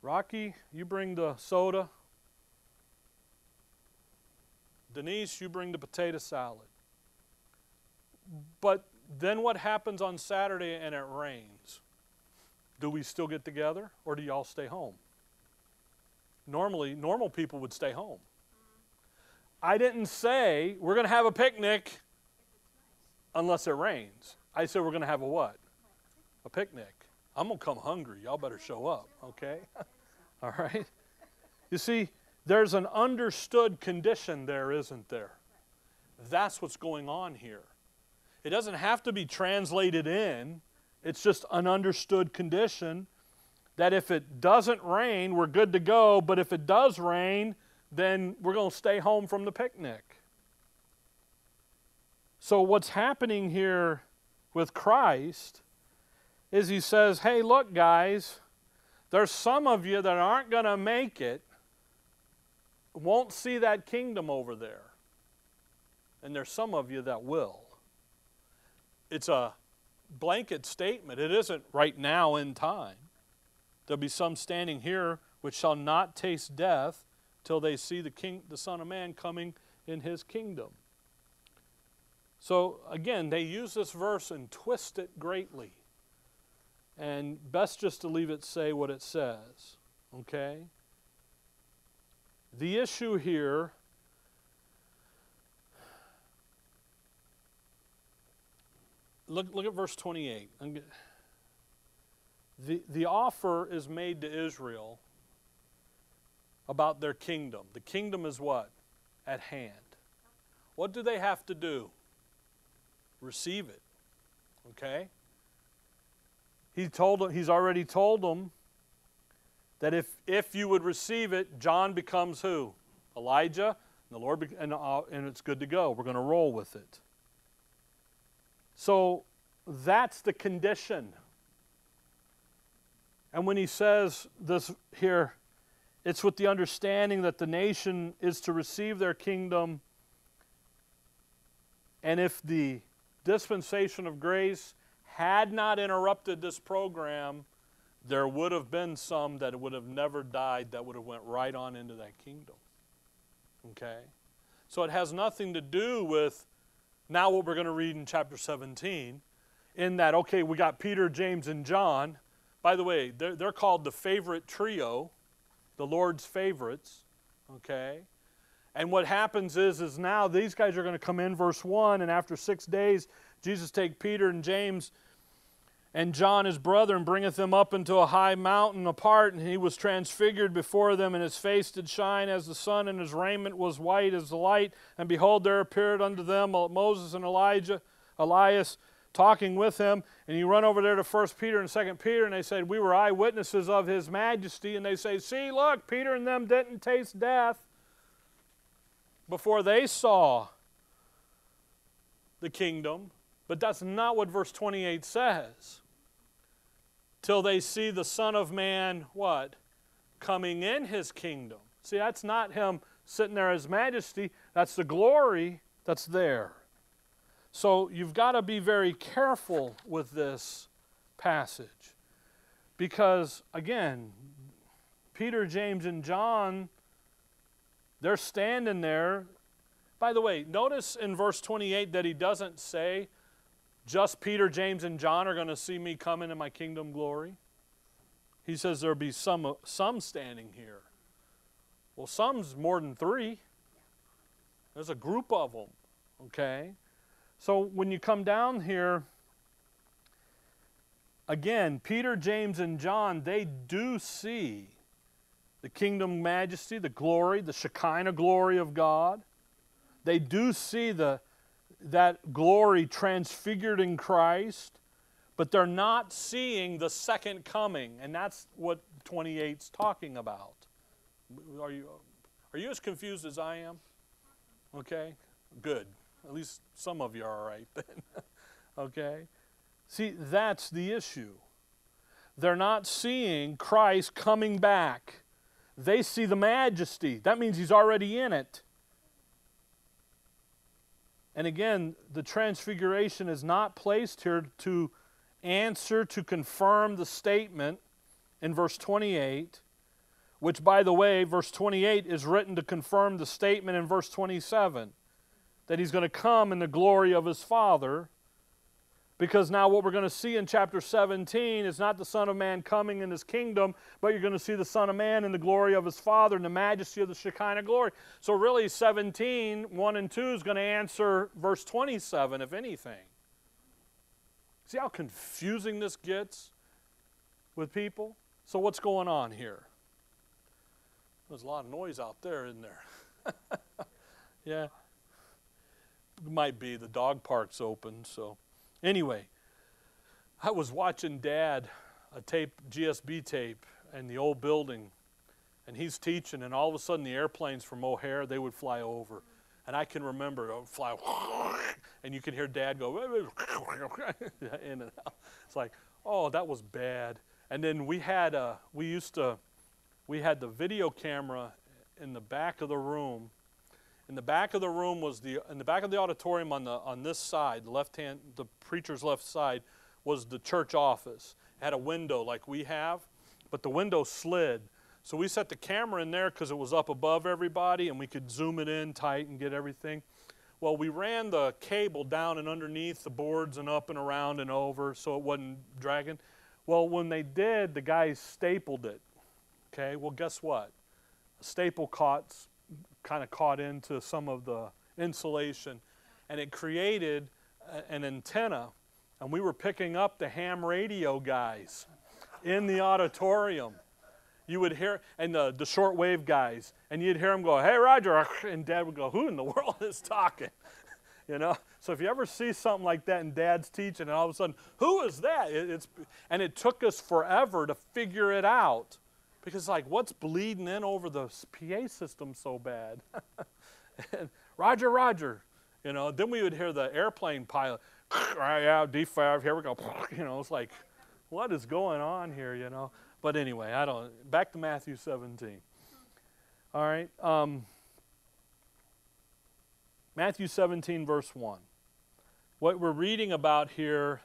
S1: Rocky, you bring the soda. Denise, you bring the potato salad. But then what happens on Saturday and it rains? Do we still get together or do y'all stay home? Normally, normal people would stay home. I didn't say we're going to have a picnic unless it rains. I said we're going to have a what? A picnic. I'm going to come hungry. Y'all better show up, okay? [LAUGHS] All right? You see, there's an understood condition there, isn't there? That's what's going on here. It doesn't have to be translated in, it's just an understood condition that if it doesn't rain, we're good to go, but if it does rain, then we're going to stay home from the picnic. So, what's happening here with Christ is he says, Hey, look, guys, there's some of you that aren't going to make it, won't see that kingdom over there. And there's some of you that will it's a blanket statement. It isn't right now in time. There'll be some standing here which shall not taste death till they see the king the son of man coming in his kingdom. So again, they use this verse and twist it greatly. And best just to leave it say what it says. Okay? The issue here Look, look at verse 28. The, the offer is made to Israel about their kingdom. The kingdom is what? At hand. What do they have to do? Receive it. Okay? He told them, he's already told them that if, if you would receive it, John becomes who? Elijah. And the Lord, and, uh, and it's good to go. We're going to roll with it. So that's the condition. And when he says this here, it's with the understanding that the nation is to receive their kingdom. And if the dispensation of grace had not interrupted this program, there would have been some that would have never died that would have went right on into that kingdom. Okay? So it has nothing to do with now what we're going to read in chapter 17 in that okay we got peter james and john by the way they're, they're called the favorite trio the lord's favorites okay and what happens is is now these guys are going to come in verse 1 and after six days jesus take peter and james and John his brother, and bringeth them up into a high mountain apart, and he was transfigured before them, and his face did shine as the sun, and his raiment was white as the light. And behold, there appeared unto them Moses and Elijah, Elias, talking with him, and you run over there to 1 Peter and 2 Peter, and they said, We were eyewitnesses of his majesty. And they say, See, look, Peter and them didn't taste death before they saw the kingdom. But that's not what verse 28 says. Till they see the Son of Man, what? Coming in his kingdom. See, that's not him sitting there as majesty, that's the glory that's there. So you've got to be very careful with this passage. Because, again, Peter, James, and John, they're standing there. By the way, notice in verse 28 that he doesn't say, just Peter, James, and John are going to see me come into my kingdom glory. He says there'll be some, some standing here. Well, some's more than three. There's a group of them, okay? So when you come down here, again, Peter, James, and John, they do see the kingdom majesty, the glory, the Shekinah glory of God. They do see the, that glory transfigured in Christ, but they're not seeing the second coming, and that's what 28's talking about. Are you, are you as confused as I am? Okay, good. At least some of you are right [LAUGHS] then. okay? See, that's the issue. They're not seeing Christ coming back. They see the majesty. That means he's already in it. And again, the transfiguration is not placed here to answer, to confirm the statement in verse 28 which, by the way, verse 28 is written to confirm the statement in verse 27 that he's going to come in the glory of his Father. Because now, what we're going to see in chapter 17 is not the Son of Man coming in his kingdom, but you're going to see the Son of Man in the glory of his Father and the majesty of the Shekinah glory. So, really, 17, 1 and 2 is going to answer verse 27, if anything. See how confusing this gets with people? So, what's going on here? There's a lot of noise out there, isn't there? [LAUGHS] yeah. Might be. The dog park's open. So, anyway, I was watching Dad a tape, GSB tape, in the old building, and he's teaching, and all of a sudden the airplanes from O'Hare they would fly over, and I can remember oh, fly, [LAUGHS] and you could hear Dad go [LAUGHS] in and out. It's like, oh, that was bad. And then we had a, we used to we had the video camera in the back of the room. In the back of the room was the in the back of the auditorium on the on this side, left hand, the preacher's left side, was the church office. It had a window like we have, but the window slid. So we set the camera in there because it was up above everybody and we could zoom it in tight and get everything. Well, we ran the cable down and underneath the boards and up and around and over so it wasn't dragging. Well, when they did, the guys stapled it Okay, well, guess what? A staple caught, kind of caught into some of the insulation, and it created a, an antenna. And we were picking up the ham radio guys in the auditorium. You would hear, and the, the shortwave guys, and you'd hear them go, Hey, Roger. [LAUGHS] And dad would go, Who in the [LAUGHS] world is talking? [LAUGHS] you know so if you ever see something like that in dad's teaching and all of a sudden who is that it, it's and it took us forever to figure it out because, like, what's bleeding in over the PA system so bad? [LAUGHS] and Roger, Roger. You know, then we would hear the airplane pilot, [LAUGHS] yeah, D5, here we go. [LAUGHS] You know, it's like, what is going on here, you know? But anyway, I don't, back to Matthew 17. All right. Um, Matthew 17, verse 1. What we're reading about here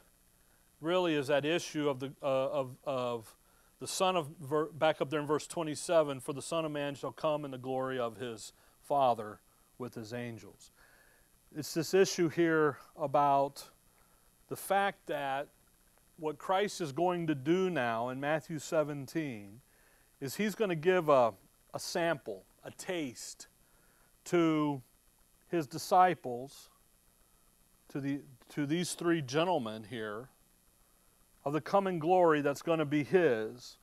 S1: really is that issue of, the, uh, of, of the Son of, back up there in verse 27, for the Son of Man shall come in the glory of his Father with his angels. It's this issue here about the fact that what Christ is going to do now in Matthew 17 is he's going to give a, a sample, a taste to his disciples, to, the, to these three gentlemen here, of the coming glory that's going to be His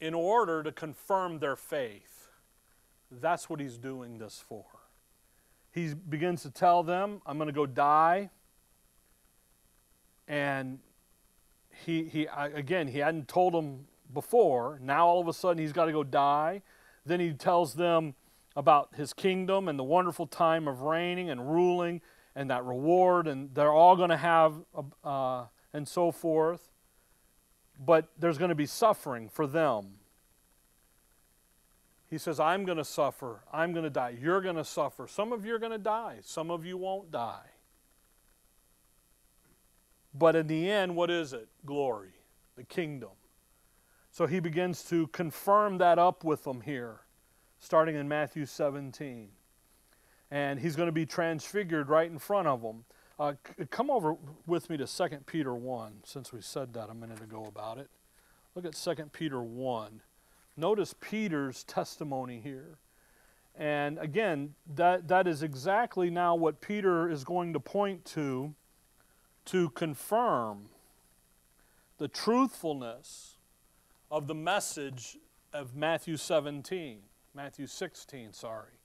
S1: in order to confirm their faith. That's what He's doing this for. He begins to tell them, I'm going to go die. and he, he again, he hadn't told them before. Now all of a sudden he's got to go die. Then he tells them about his kingdom and the wonderful time of reigning and ruling and that reward, and they're all going to have, uh, and so forth. But there's going to be suffering for them. He says, I'm going to suffer. I'm going to die. You're going to suffer. Some of you are going to die. Some of you won't die. But in the end, what is it? Glory, the kingdom. So he begins to confirm that up with them here, starting in Matthew 17. And he's going to be transfigured right in front of them. Uh, come over with me to 2 Peter 1, since we said that a minute ago about it. Look at 2 Peter 1. Notice Peter's testimony here. And again, that, that is exactly now what Peter is going to point to to confirm the truthfulness of the message of Matthew 17, Matthew 16, sorry.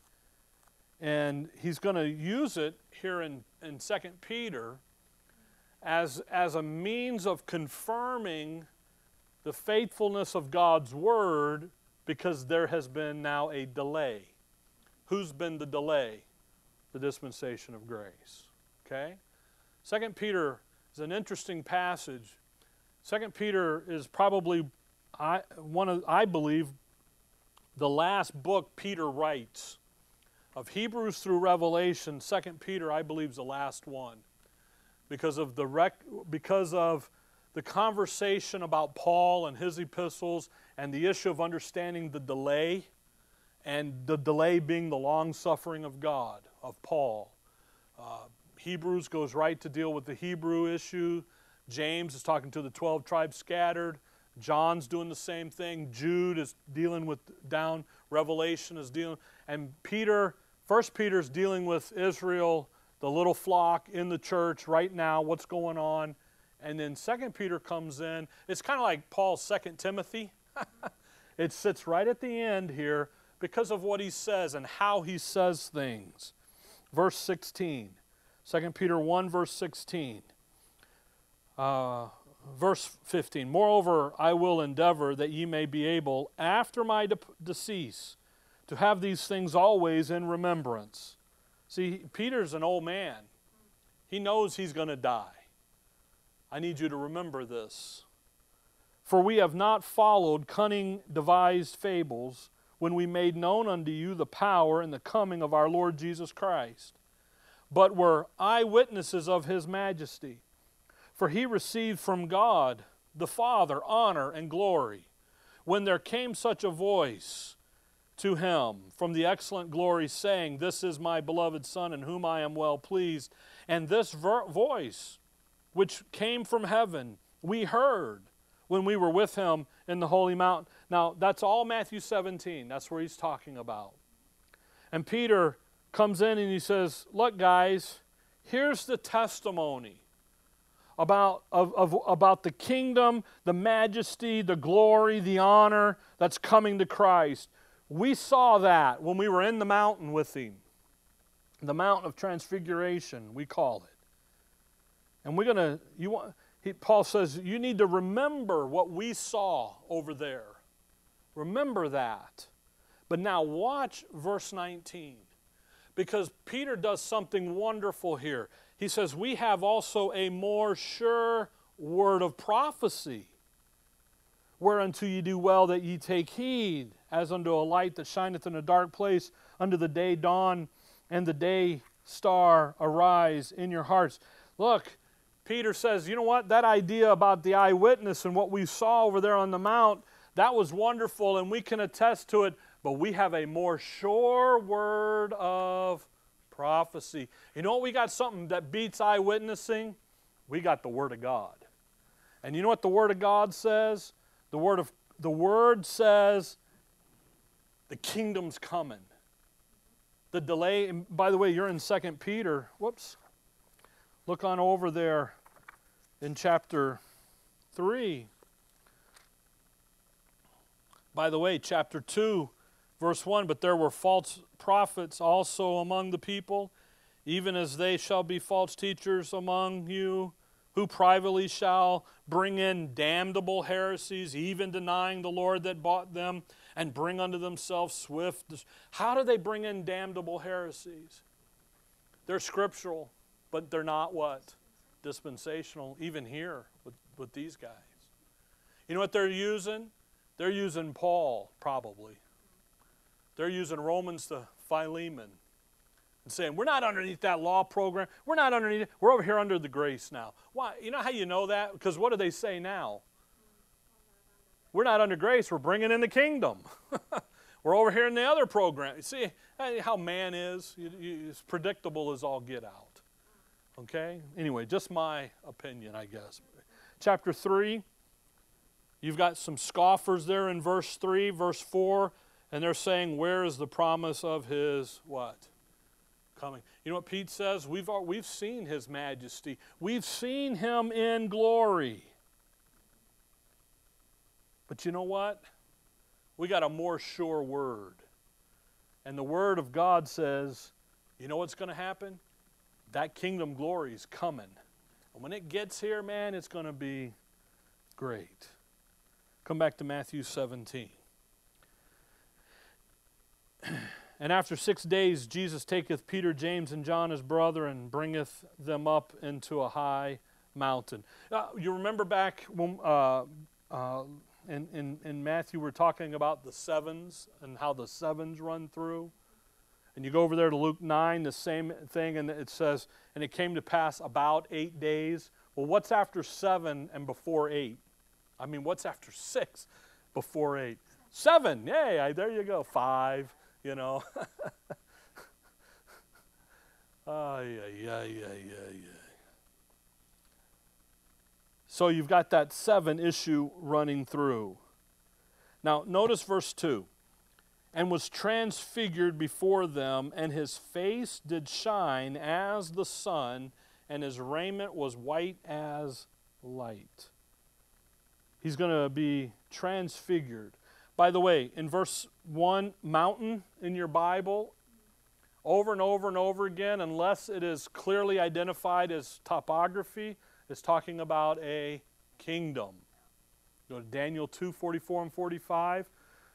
S1: And he's going to use it here in, in 2 Peter as, as a means of confirming the faithfulness of God's word because there has been now a delay. Who's been the delay? The dispensation of grace. Okay? Second Peter is an interesting passage. Second Peter is probably I, one of, I believe, the last book Peter writes. Of Hebrews through Revelation, Second Peter, I believe, is the last one. Because of the rec, because of the conversation about Paul and his epistles and the issue of understanding the delay, and the delay being the long suffering of God, of Paul. Uh, Hebrews goes right to deal with the Hebrew issue. James is talking to the 12 tribes scattered. John's doing the same thing. Jude is dealing with down. Revelation is dealing. And Peter, First Peter is dealing with Israel, the little flock in the church right now, what's going on. And then Second Peter comes in. It's kind of like Paul's Second Timothy. [LAUGHS] it sits right at the end here because of what he says and how he says things. Verse 16. 2 Peter 1, verse 16. Uh, verse 15. Moreover, I will endeavor that ye may be able, after my de- decease, to have these things always in remembrance. See, Peter's an old man. He knows he's going to die. I need you to remember this. For we have not followed cunning devised fables when we made known unto you the power and the coming of our Lord Jesus Christ but were eyewitnesses of his majesty. For he received from God the Father honor and glory when there came such a voice to him from the excellent glory, saying, This is my beloved Son, in whom I am well pleased. And this voice, which came from heaven, we heard when we were with him in the holy mountain. Now, that's all Matthew 17. That's where he's talking about. And Peter comes in and he says, Look, guys, here's the testimony about, of, of, about the kingdom, the majesty, the glory, the honor that's coming to Christ. We saw that when we were in the mountain with him. The mountain of transfiguration, we call it. And we're going to, you want, he, Paul says, you need to remember what we saw over there. Remember that. But now watch verse 19 because Peter does something wonderful here. He says, We have also a more sure word of prophecy, whereunto ye do well that ye take heed, as unto a light that shineth in a dark place, unto the day dawn and the day star arise in your hearts. Look, Peter says, you know what? That idea about the eyewitness and what we saw over there on the mount, that was wonderful, and we can attest to it but we have a more sure word of prophecy. You know what? We got something that beats eyewitnessing? We got the Word of God. And you know what the Word of God says? The Word, of, the word says the kingdom's coming. The delay, and by the way, you're in 2 Peter. Whoops. Look on over there in chapter 3. By the way, chapter 2 Verse 1 But there were false prophets also among the people, even as they shall be false teachers among you, who privately shall bring in damnable heresies, even denying the Lord that bought them, and bring unto themselves swift. How do they bring in damnable heresies? They're scriptural, but they're not what? Dispensational, even here with, with these guys. You know what they're using? They're using Paul, probably. They're using Romans to Philemon and saying, We're not underneath that law program. We're not underneath it. We're over here under the grace now. Why? You know how you know that? Because what do they say now? We're not under grace. We're bringing in the kingdom. [LAUGHS] We're over here in the other program. You see how man is? It's predictable as all get out. Okay? Anyway, just my opinion, I guess. Chapter 3, you've got some scoffers there in verse 3, verse 4, and they're saying, Where is the promise of his what? Coming. You know what Pete says? We've, we've seen His majesty, we've seen Him in glory. But you know what? We got a more sure word. And the word of God says, you know what's going to happen? That kingdom glory is coming. And when it gets here, man, it's going to be great. Come back to Matthew 17. [CLEARS THROAT] And after six days, Jesus taketh Peter, James, and John his brother, and bringeth them up into a high mountain. Uh, you remember back when uh, uh, in, in, in Matthew, we're talking about the sevens and how the sevens run through. And you go over there to Luke 9, the same thing, and it says, and it came to pass about eight days. Well, what's after seven and before eight? I mean, what's after six before eight? Seven. Yay, there you go. Five you know. yeah, yeah, yeah, yeah, yeah. So you've got that seven issue running through. Now, notice verse 2 and was transfigured before them, and his face did shine as the sun, and his raiment was white as light. He's going to be transfigured. By the way, in verse 1, mountain in your Bible, over and over and over again, unless it is clearly identified as topography, is talking about a kingdom. Go to Daniel 2 44 and 45.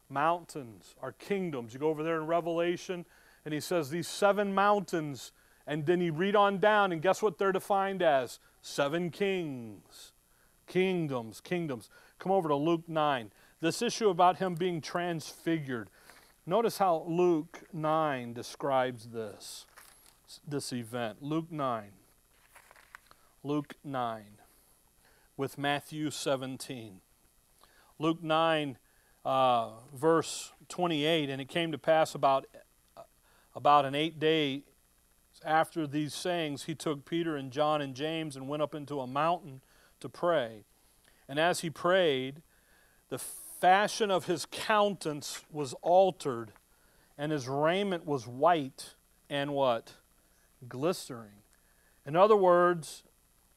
S1: Mountains are kingdoms. You go over there in Revelation, and he says these seven mountains, and then you read on down, and guess what they're defined as? Seven kings. Kingdoms, kingdoms. Come over to Luke 9. This issue about him being transfigured. Notice how Luke 9 describes this, this event. Luke 9. Luke 9 with Matthew 17. Luke 9, uh, verse 28, and it came to pass about, about an eight day after these sayings, he took Peter and John and James and went up into a mountain to pray. And as he prayed, the fashion of his countenance was altered, and his raiment was white and what? Glistering. In other words,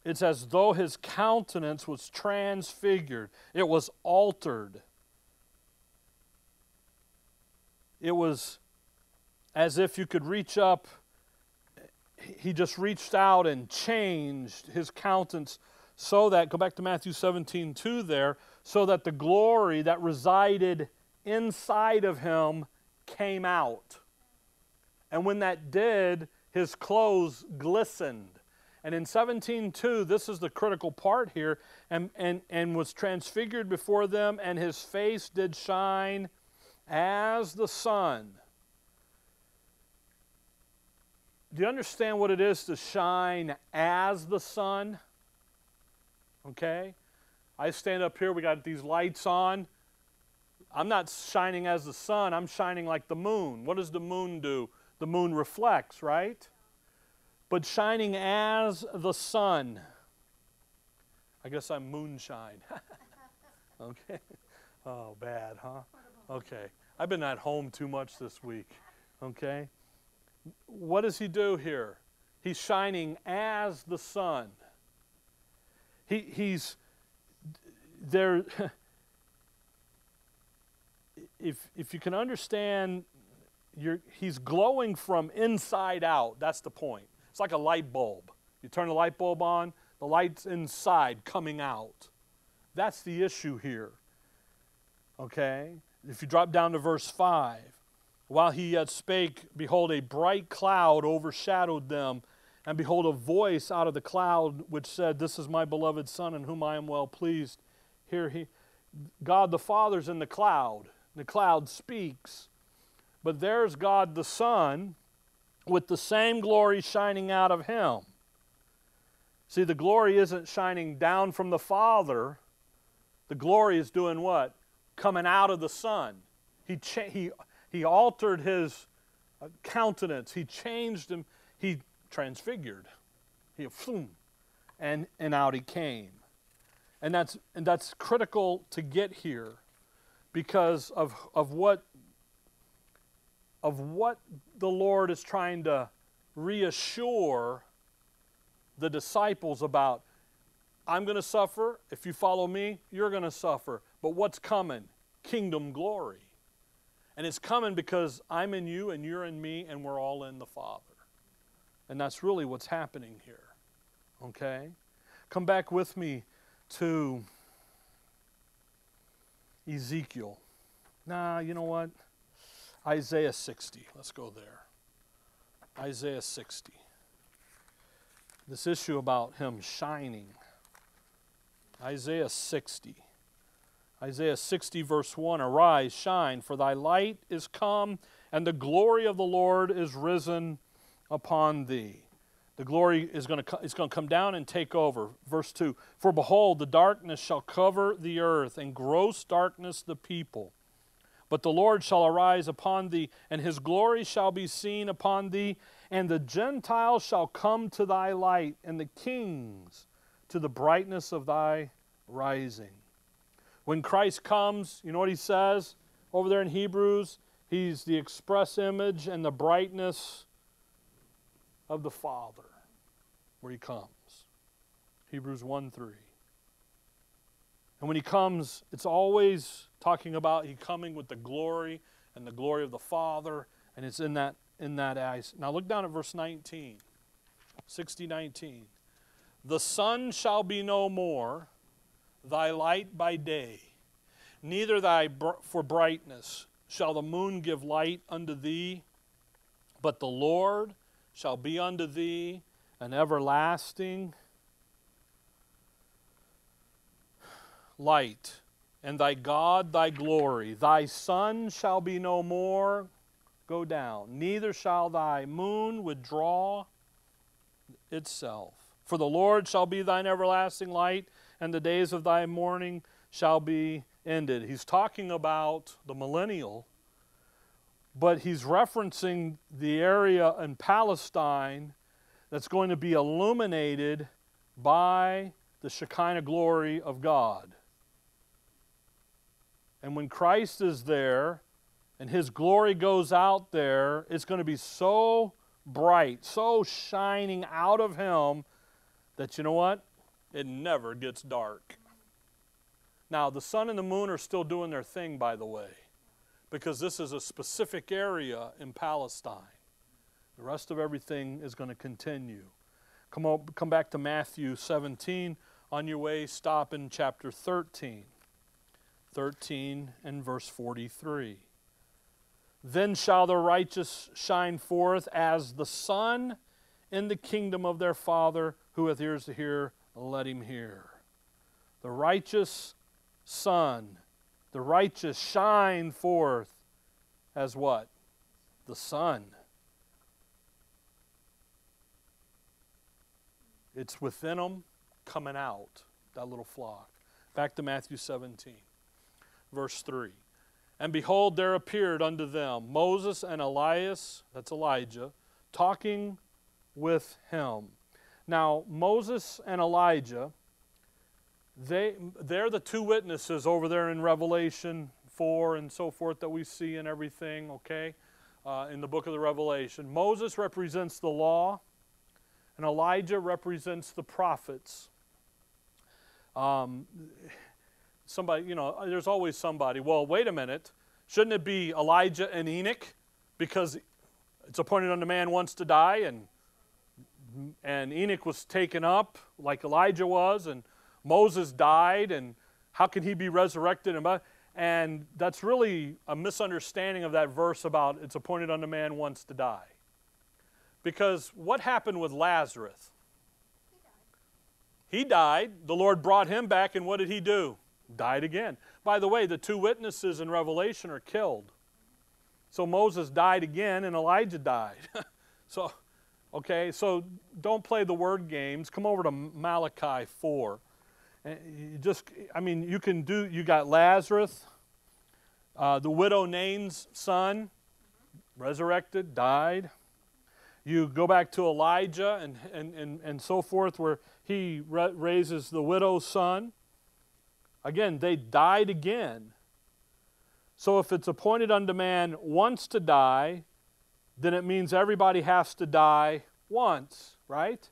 S1: it's as though his countenance was transfigured, it was altered. It was as if you could reach up, he just reached out and changed his countenance so that, go back to Matthew 17, 2 there, so that the glory that resided inside of him came out. And when that did, his clothes glistened. And in 17:2, this is the critical part here, and, and, and was transfigured before them, and his face did shine as the sun. Do you understand what it is to shine as the sun? Okay? I stand up here, we got these lights on. I'm not shining as the sun, I'm shining like the moon. What does the moon do? The moon reflects, right? But shining as the sun. I guess I'm moonshine. [LAUGHS] okay. Oh, bad, huh? Okay. I've been at home too much this week. Okay. What does he do here? He's shining as the sun. He, he's there, [LAUGHS] if, if you can understand, he's glowing from inside out. That's the point. It's like a light bulb. You turn the light bulb on, The light's inside, coming out. That's the issue here. Okay? If you drop down to verse 5, while he yet spake, behold, a bright cloud overshadowed them, and behold, a voice out of the cloud which said, This is my beloved Son, in whom I am well pleased. Here he, God the Father's in the cloud. The cloud speaks. But there's God the Son with the same glory shining out of him. See, the glory isn't shining down from the Father. The glory is doing what? Coming out of the Son. He, cha- he, he altered his uh, countenance. He changed him. He transfigured. He, boom, and, and out he came. And that's, and that's critical to get here because of, of, what, of what the Lord is trying to reassure the disciples about. I'm going to suffer. If you follow me, you're going to suffer. But what's coming? Kingdom glory. And it's coming because I'm in you and you're in me and we're all in the Father. And that's really what's happening here. Okay? Come back with me to Ezekiel. Nah, you know what? Isaiah 60. Let's go there. Isaiah 60. This issue about him shining. Isaiah 60. Isaiah 60, verse 1 Arise, shine, for thy light is come, and the glory of the Lord is risen upon thee. The glory is going to is going to come down and take over. Verse 2 For behold, the darkness shall cover the earth, and gross darkness the people. But the Lord shall arise upon thee, and his glory shall be seen upon thee, and the Gentiles shall come to thy light, and the kings to the brightness of thy rising. When Christ comes, you know what he says over there in Hebrews? He's the express image and the brightness of the Father where he comes. Hebrews 1 3. And when he comes, it's always talking about he coming with the glory and the glory of the Father, and it's in that in that eyes. Now look down at verse 19. 60 19. The sun shall be no more, thy light by day, neither thy br- for brightness shall the moon give light unto thee, but the Lord shall be unto thee an everlasting light, and thy God thy glory. Thy sun shall be no more go down, neither shall thy moon withdraw itself. For the Lord shall be thine everlasting light, and the days of thy mourning shall be ended. He's talking about the millennial, but he's referencing the area in Palestine that's going to be illuminated by the Shekinah glory of God. And when Christ is there and his glory goes out there, it's going to be so bright, so shining out of him that you know what? It never gets dark. Now, the sun and the moon are still doing their thing, by the way, because this is a specific area in Palestine. The rest of everything is going to continue. Come, on, come back to Matthew 17. On your way, stop in chapter 13. 13 and verse 43. Then shall the righteous shine forth as the sun in the kingdom of their Father. Who hath ears to hear, let him hear. The righteous sun, the righteous shine forth as what? The sun. It's within them, coming out, that little flock. Back to Matthew 17, verse 3. And behold, there appeared unto them Moses and Elias, that's Elijah, talking with him. Now, Moses and Elijah, they, they're the two witnesses over there in Revelation 4 and so forth that we see and everything, okay, uh, in the book of the Revelation. Moses represents the law, and Elijah represents the prophets. Um, somebody, you know, there's always somebody. Well, wait a minute. Shouldn't it be Elijah and Enoch? Because it's appointed unto man once to die, and and Enoch was taken up like Elijah was, and Moses died, and how can he be resurrected? And, uh, and that's really a misunderstanding of that verse about it's appointed unto man once to die. Because what happened with Lazarus? He died. The Lord brought him back, and what did he do? Died again. By the way, the two witnesses in Revelation are killed. So Moses died again, and Elijah died. [LAUGHS] so, okay, so don't play the word games. Come over to Malachi 4. You just, I mean, you can do, you got Lazarus, uh, the widow Nain's son, resurrected, died. You go back to Elijah and, and, and, and so forth, where he raises the widow's son. Again, they died again. So if it's appointed unto man once to die, then it means everybody has to die once, right?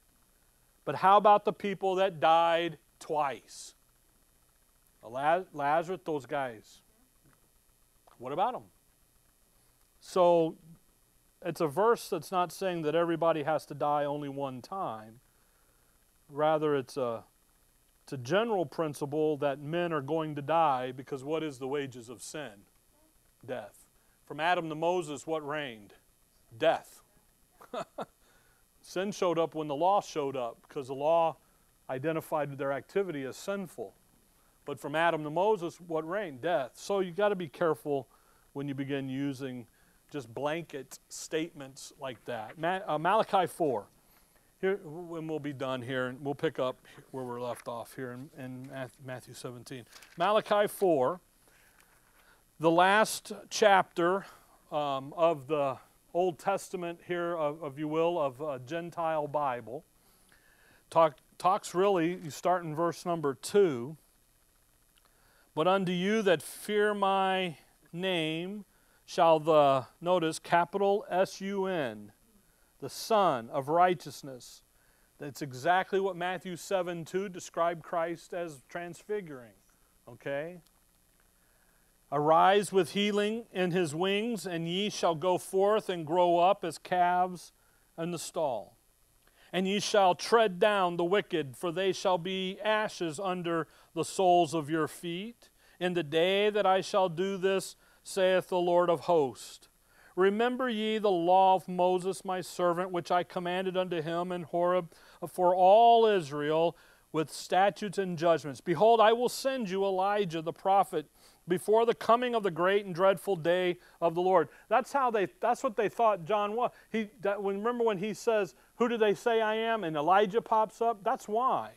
S1: But how about the people that died twice. Lazarus, those guys. What about them? So it's a verse that's not saying that everybody has to die only one time. Rather, it's a, it's a general principle that men are going to die because what is the wages of sin? Death. From Adam to Moses, what reigned? Death. [LAUGHS] sin showed up when the law showed up because the law identified their activity as sinful. But from Adam to Moses, what reigned? Death. So you got to be careful when you begin using just blanket statements like that. Uh, Malachi 4. Here, when we'll be done here, and we'll pick up where we're left off here in, in Matthew 17. Malachi 4, the last chapter um, of the Old Testament here, of, of you will, of a Gentile Bible. Talk, talks really, you start in verse number 2. But unto you that fear my name shall the, notice, capital S U N, the Sun of Righteousness. That's exactly what Matthew 7 2 described Christ as transfiguring. Okay? Arise with healing in his wings, and ye shall go forth and grow up as calves in the stall. And ye shall tread down the wicked, for they shall be ashes under the soles of your feet. In the day that I shall do this, saith the Lord of hosts. Remember ye the law of Moses my servant, which I commanded unto him in Horeb for all Israel with statutes and judgments. Behold, I will send you Elijah the prophet before the coming of the great and dreadful day of the Lord. That's how they that's what they thought John was. He that, when, remember when he says, "Who do they say I am?" and Elijah pops up? That's why.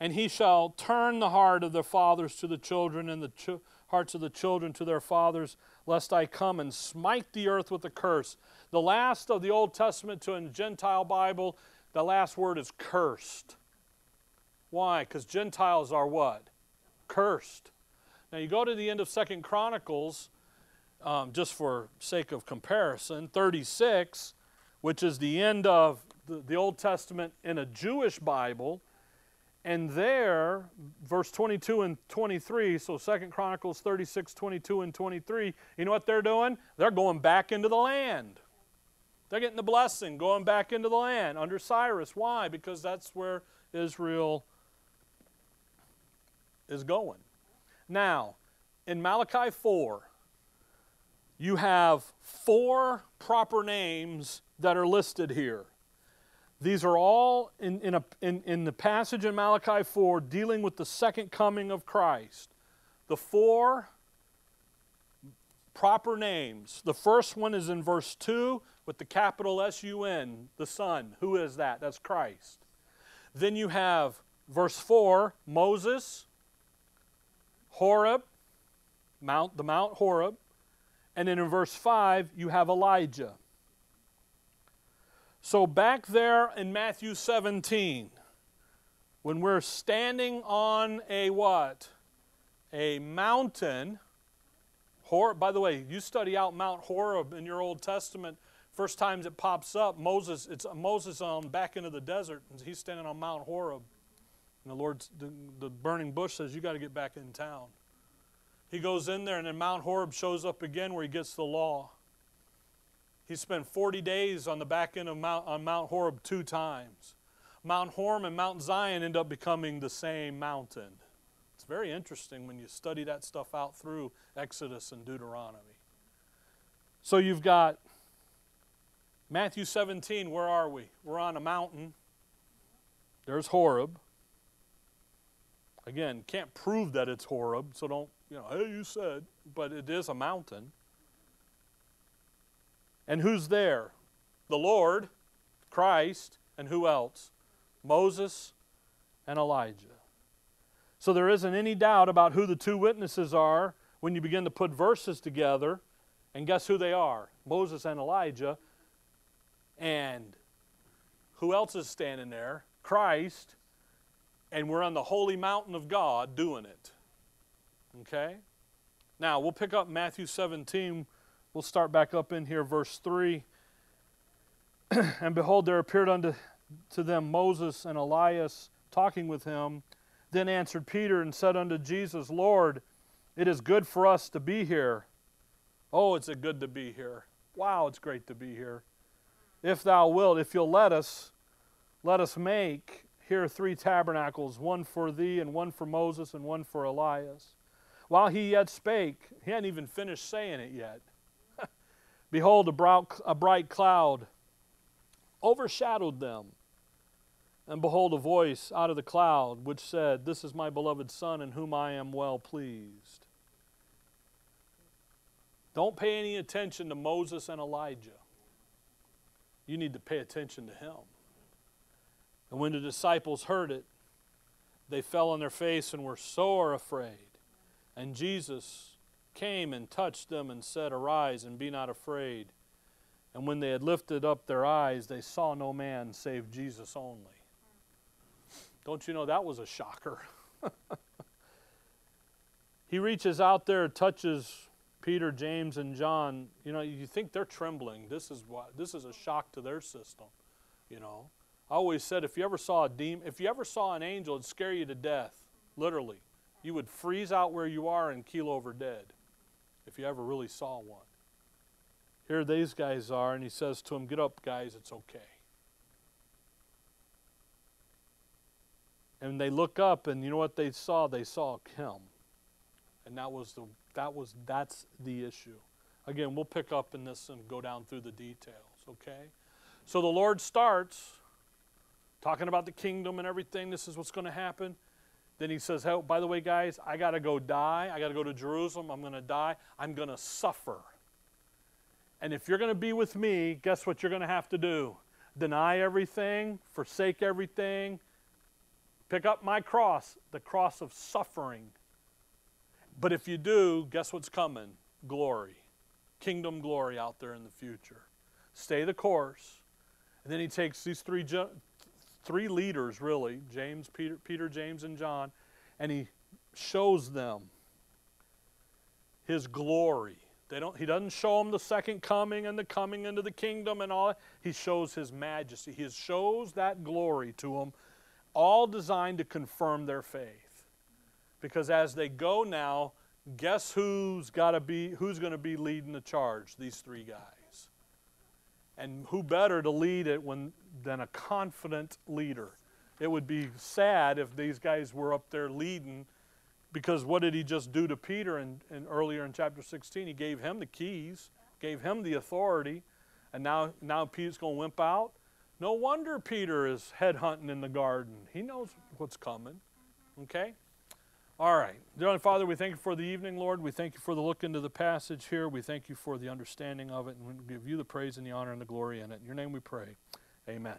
S1: And he shall turn the heart of the fathers to the children and the ch- hearts of the children to their fathers, lest I come and smite the earth with a curse. The last of the Old Testament to a Gentile Bible, the last word is cursed. Why? Because Gentiles are what? Cursed. Now you go to the end of Second Chronicles, um, just for sake of comparison, 36, which is the end of the, the Old Testament in a Jewish Bible. And there, verse 22 and 23, so Second Chronicles 36, 22 and 23, you know what they're doing? They're going back into the land. They're getting the blessing, going back into the land under Cyrus. Why? Because that's where Israel is going. Now, in Malachi 4, you have four proper names that are listed here. These are all in, in, a, in, in the passage in Malachi 4 dealing with the second coming of Christ. The four proper names. The first one is in verse 2 with the capital S U N, the Sun. Who is that? That's Christ. Then you have verse 4, Moses, Horeb, Mount, the Mount Horeb. And then in verse 5, you have Elijah. So back there in Matthew 17, when we're standing on a what? A mountain. Horeb, by the way, you study out Mount Horeb in your Old Testament. First times it pops up, Moses, it's Moses on back into the desert, and he's standing on Mount Horeb. And the Lord, the, the burning bush says, You got to get back in town. He goes in there, and then Mount Horeb shows up again where he gets the law. He spent 40 days on the back end of Mount, on Mount Horeb two times. Mount Horeb and Mount Zion end up becoming the same mountain. It's very interesting when you study that stuff out through Exodus and Deuteronomy. So you've got Matthew 17, where are we? We're on a mountain. There's Horeb. Again, can't prove that it's Horeb, so don't, you know, hey, you said, but it is a mountain. And who's there? The Lord, Christ, and who else? Moses and Elijah. So there isn't any doubt about who the two witnesses are when you begin to put verses together. And guess who they are? Moses and Elijah. And who else is standing there? Christ. And we're on the holy mountain of God doing it. Okay? Now, we'll pick up Matthew 17 We'll start back up in here, verse 3. [CLEARS THROAT] and behold, there appeared unto to them Moses and Elias talking with him. Then answered Peter and said unto Jesus, Lord, it is good for us to be here. Oh, it's a good to be here. Wow, it's great to be here. If thou wilt, if you'll let us, let us make here are three tabernacles, one for thee, and one for Moses, and one for Elias. While he yet spake, he hadn't even finished saying it yet. [LAUGHS] Behold, a bright cloud overshadowed them. And behold, a voice out of the cloud which said, This is my beloved Son, in whom I am well pleased. Don't pay any attention to Moses and Elijah. You need to pay attention to him. And when the disciples heard it, they fell on their face and were sore afraid. And Jesus came and touched them and said, Arise and be not afraid. And when they had lifted up their eyes, they saw no man save Jesus only. Don't you know that was a shocker? [LAUGHS] he reaches out there, touches Peter, James, and John. You know, you think they're trembling. This is what this is a shock to their system. You know, I always said if you ever saw a demon, if you ever saw an angel, it'd scare you to death. Literally, you would freeze out where you are and keel over dead if you ever really saw one. Here these guys are, and he says to them, Get up, guys, it's okay. And they look up, and you know what they saw? They saw him. And that was the that was that's the issue. Again, we'll pick up in this and go down through the details, okay? So the Lord starts talking about the kingdom and everything. This is what's going to happen. Then he says, hey, by the way, guys, I got to go die. I got to go to Jerusalem. I'm going to die. I'm going to suffer. And if you're going to be with me, guess what you're going to have to do? Deny everything, forsake everything, pick up my cross, the cross of suffering. But if you do, guess what's coming? Glory. Kingdom glory out there in the future. Stay the course. And then he takes these three three leaders, really James, Peter, Peter, James, and John, and he shows them his glory. They don't, he doesn't show them the second coming and the coming into the kingdom and all. He shows his majesty. He shows that glory to them, all designed to confirm their faith. Because as they go now, guess who's got to be who's going to be leading the charge? These three guys. And who better to lead it when, than a confident leader? It would be sad if these guys were up there leading because what did he just do to Peter in, in earlier in chapter 16? He gave him the keys, gave him the authority, and now, now Peter's going to wimp out? No wonder Peter is headhunting in the garden. He knows what's coming. Okay? All right. Dear Father, we thank you for the evening, Lord. We thank you for the look into the passage here. We thank you for the understanding of it, and we give you the praise and the honor and the glory in it. In your name we pray. Amen.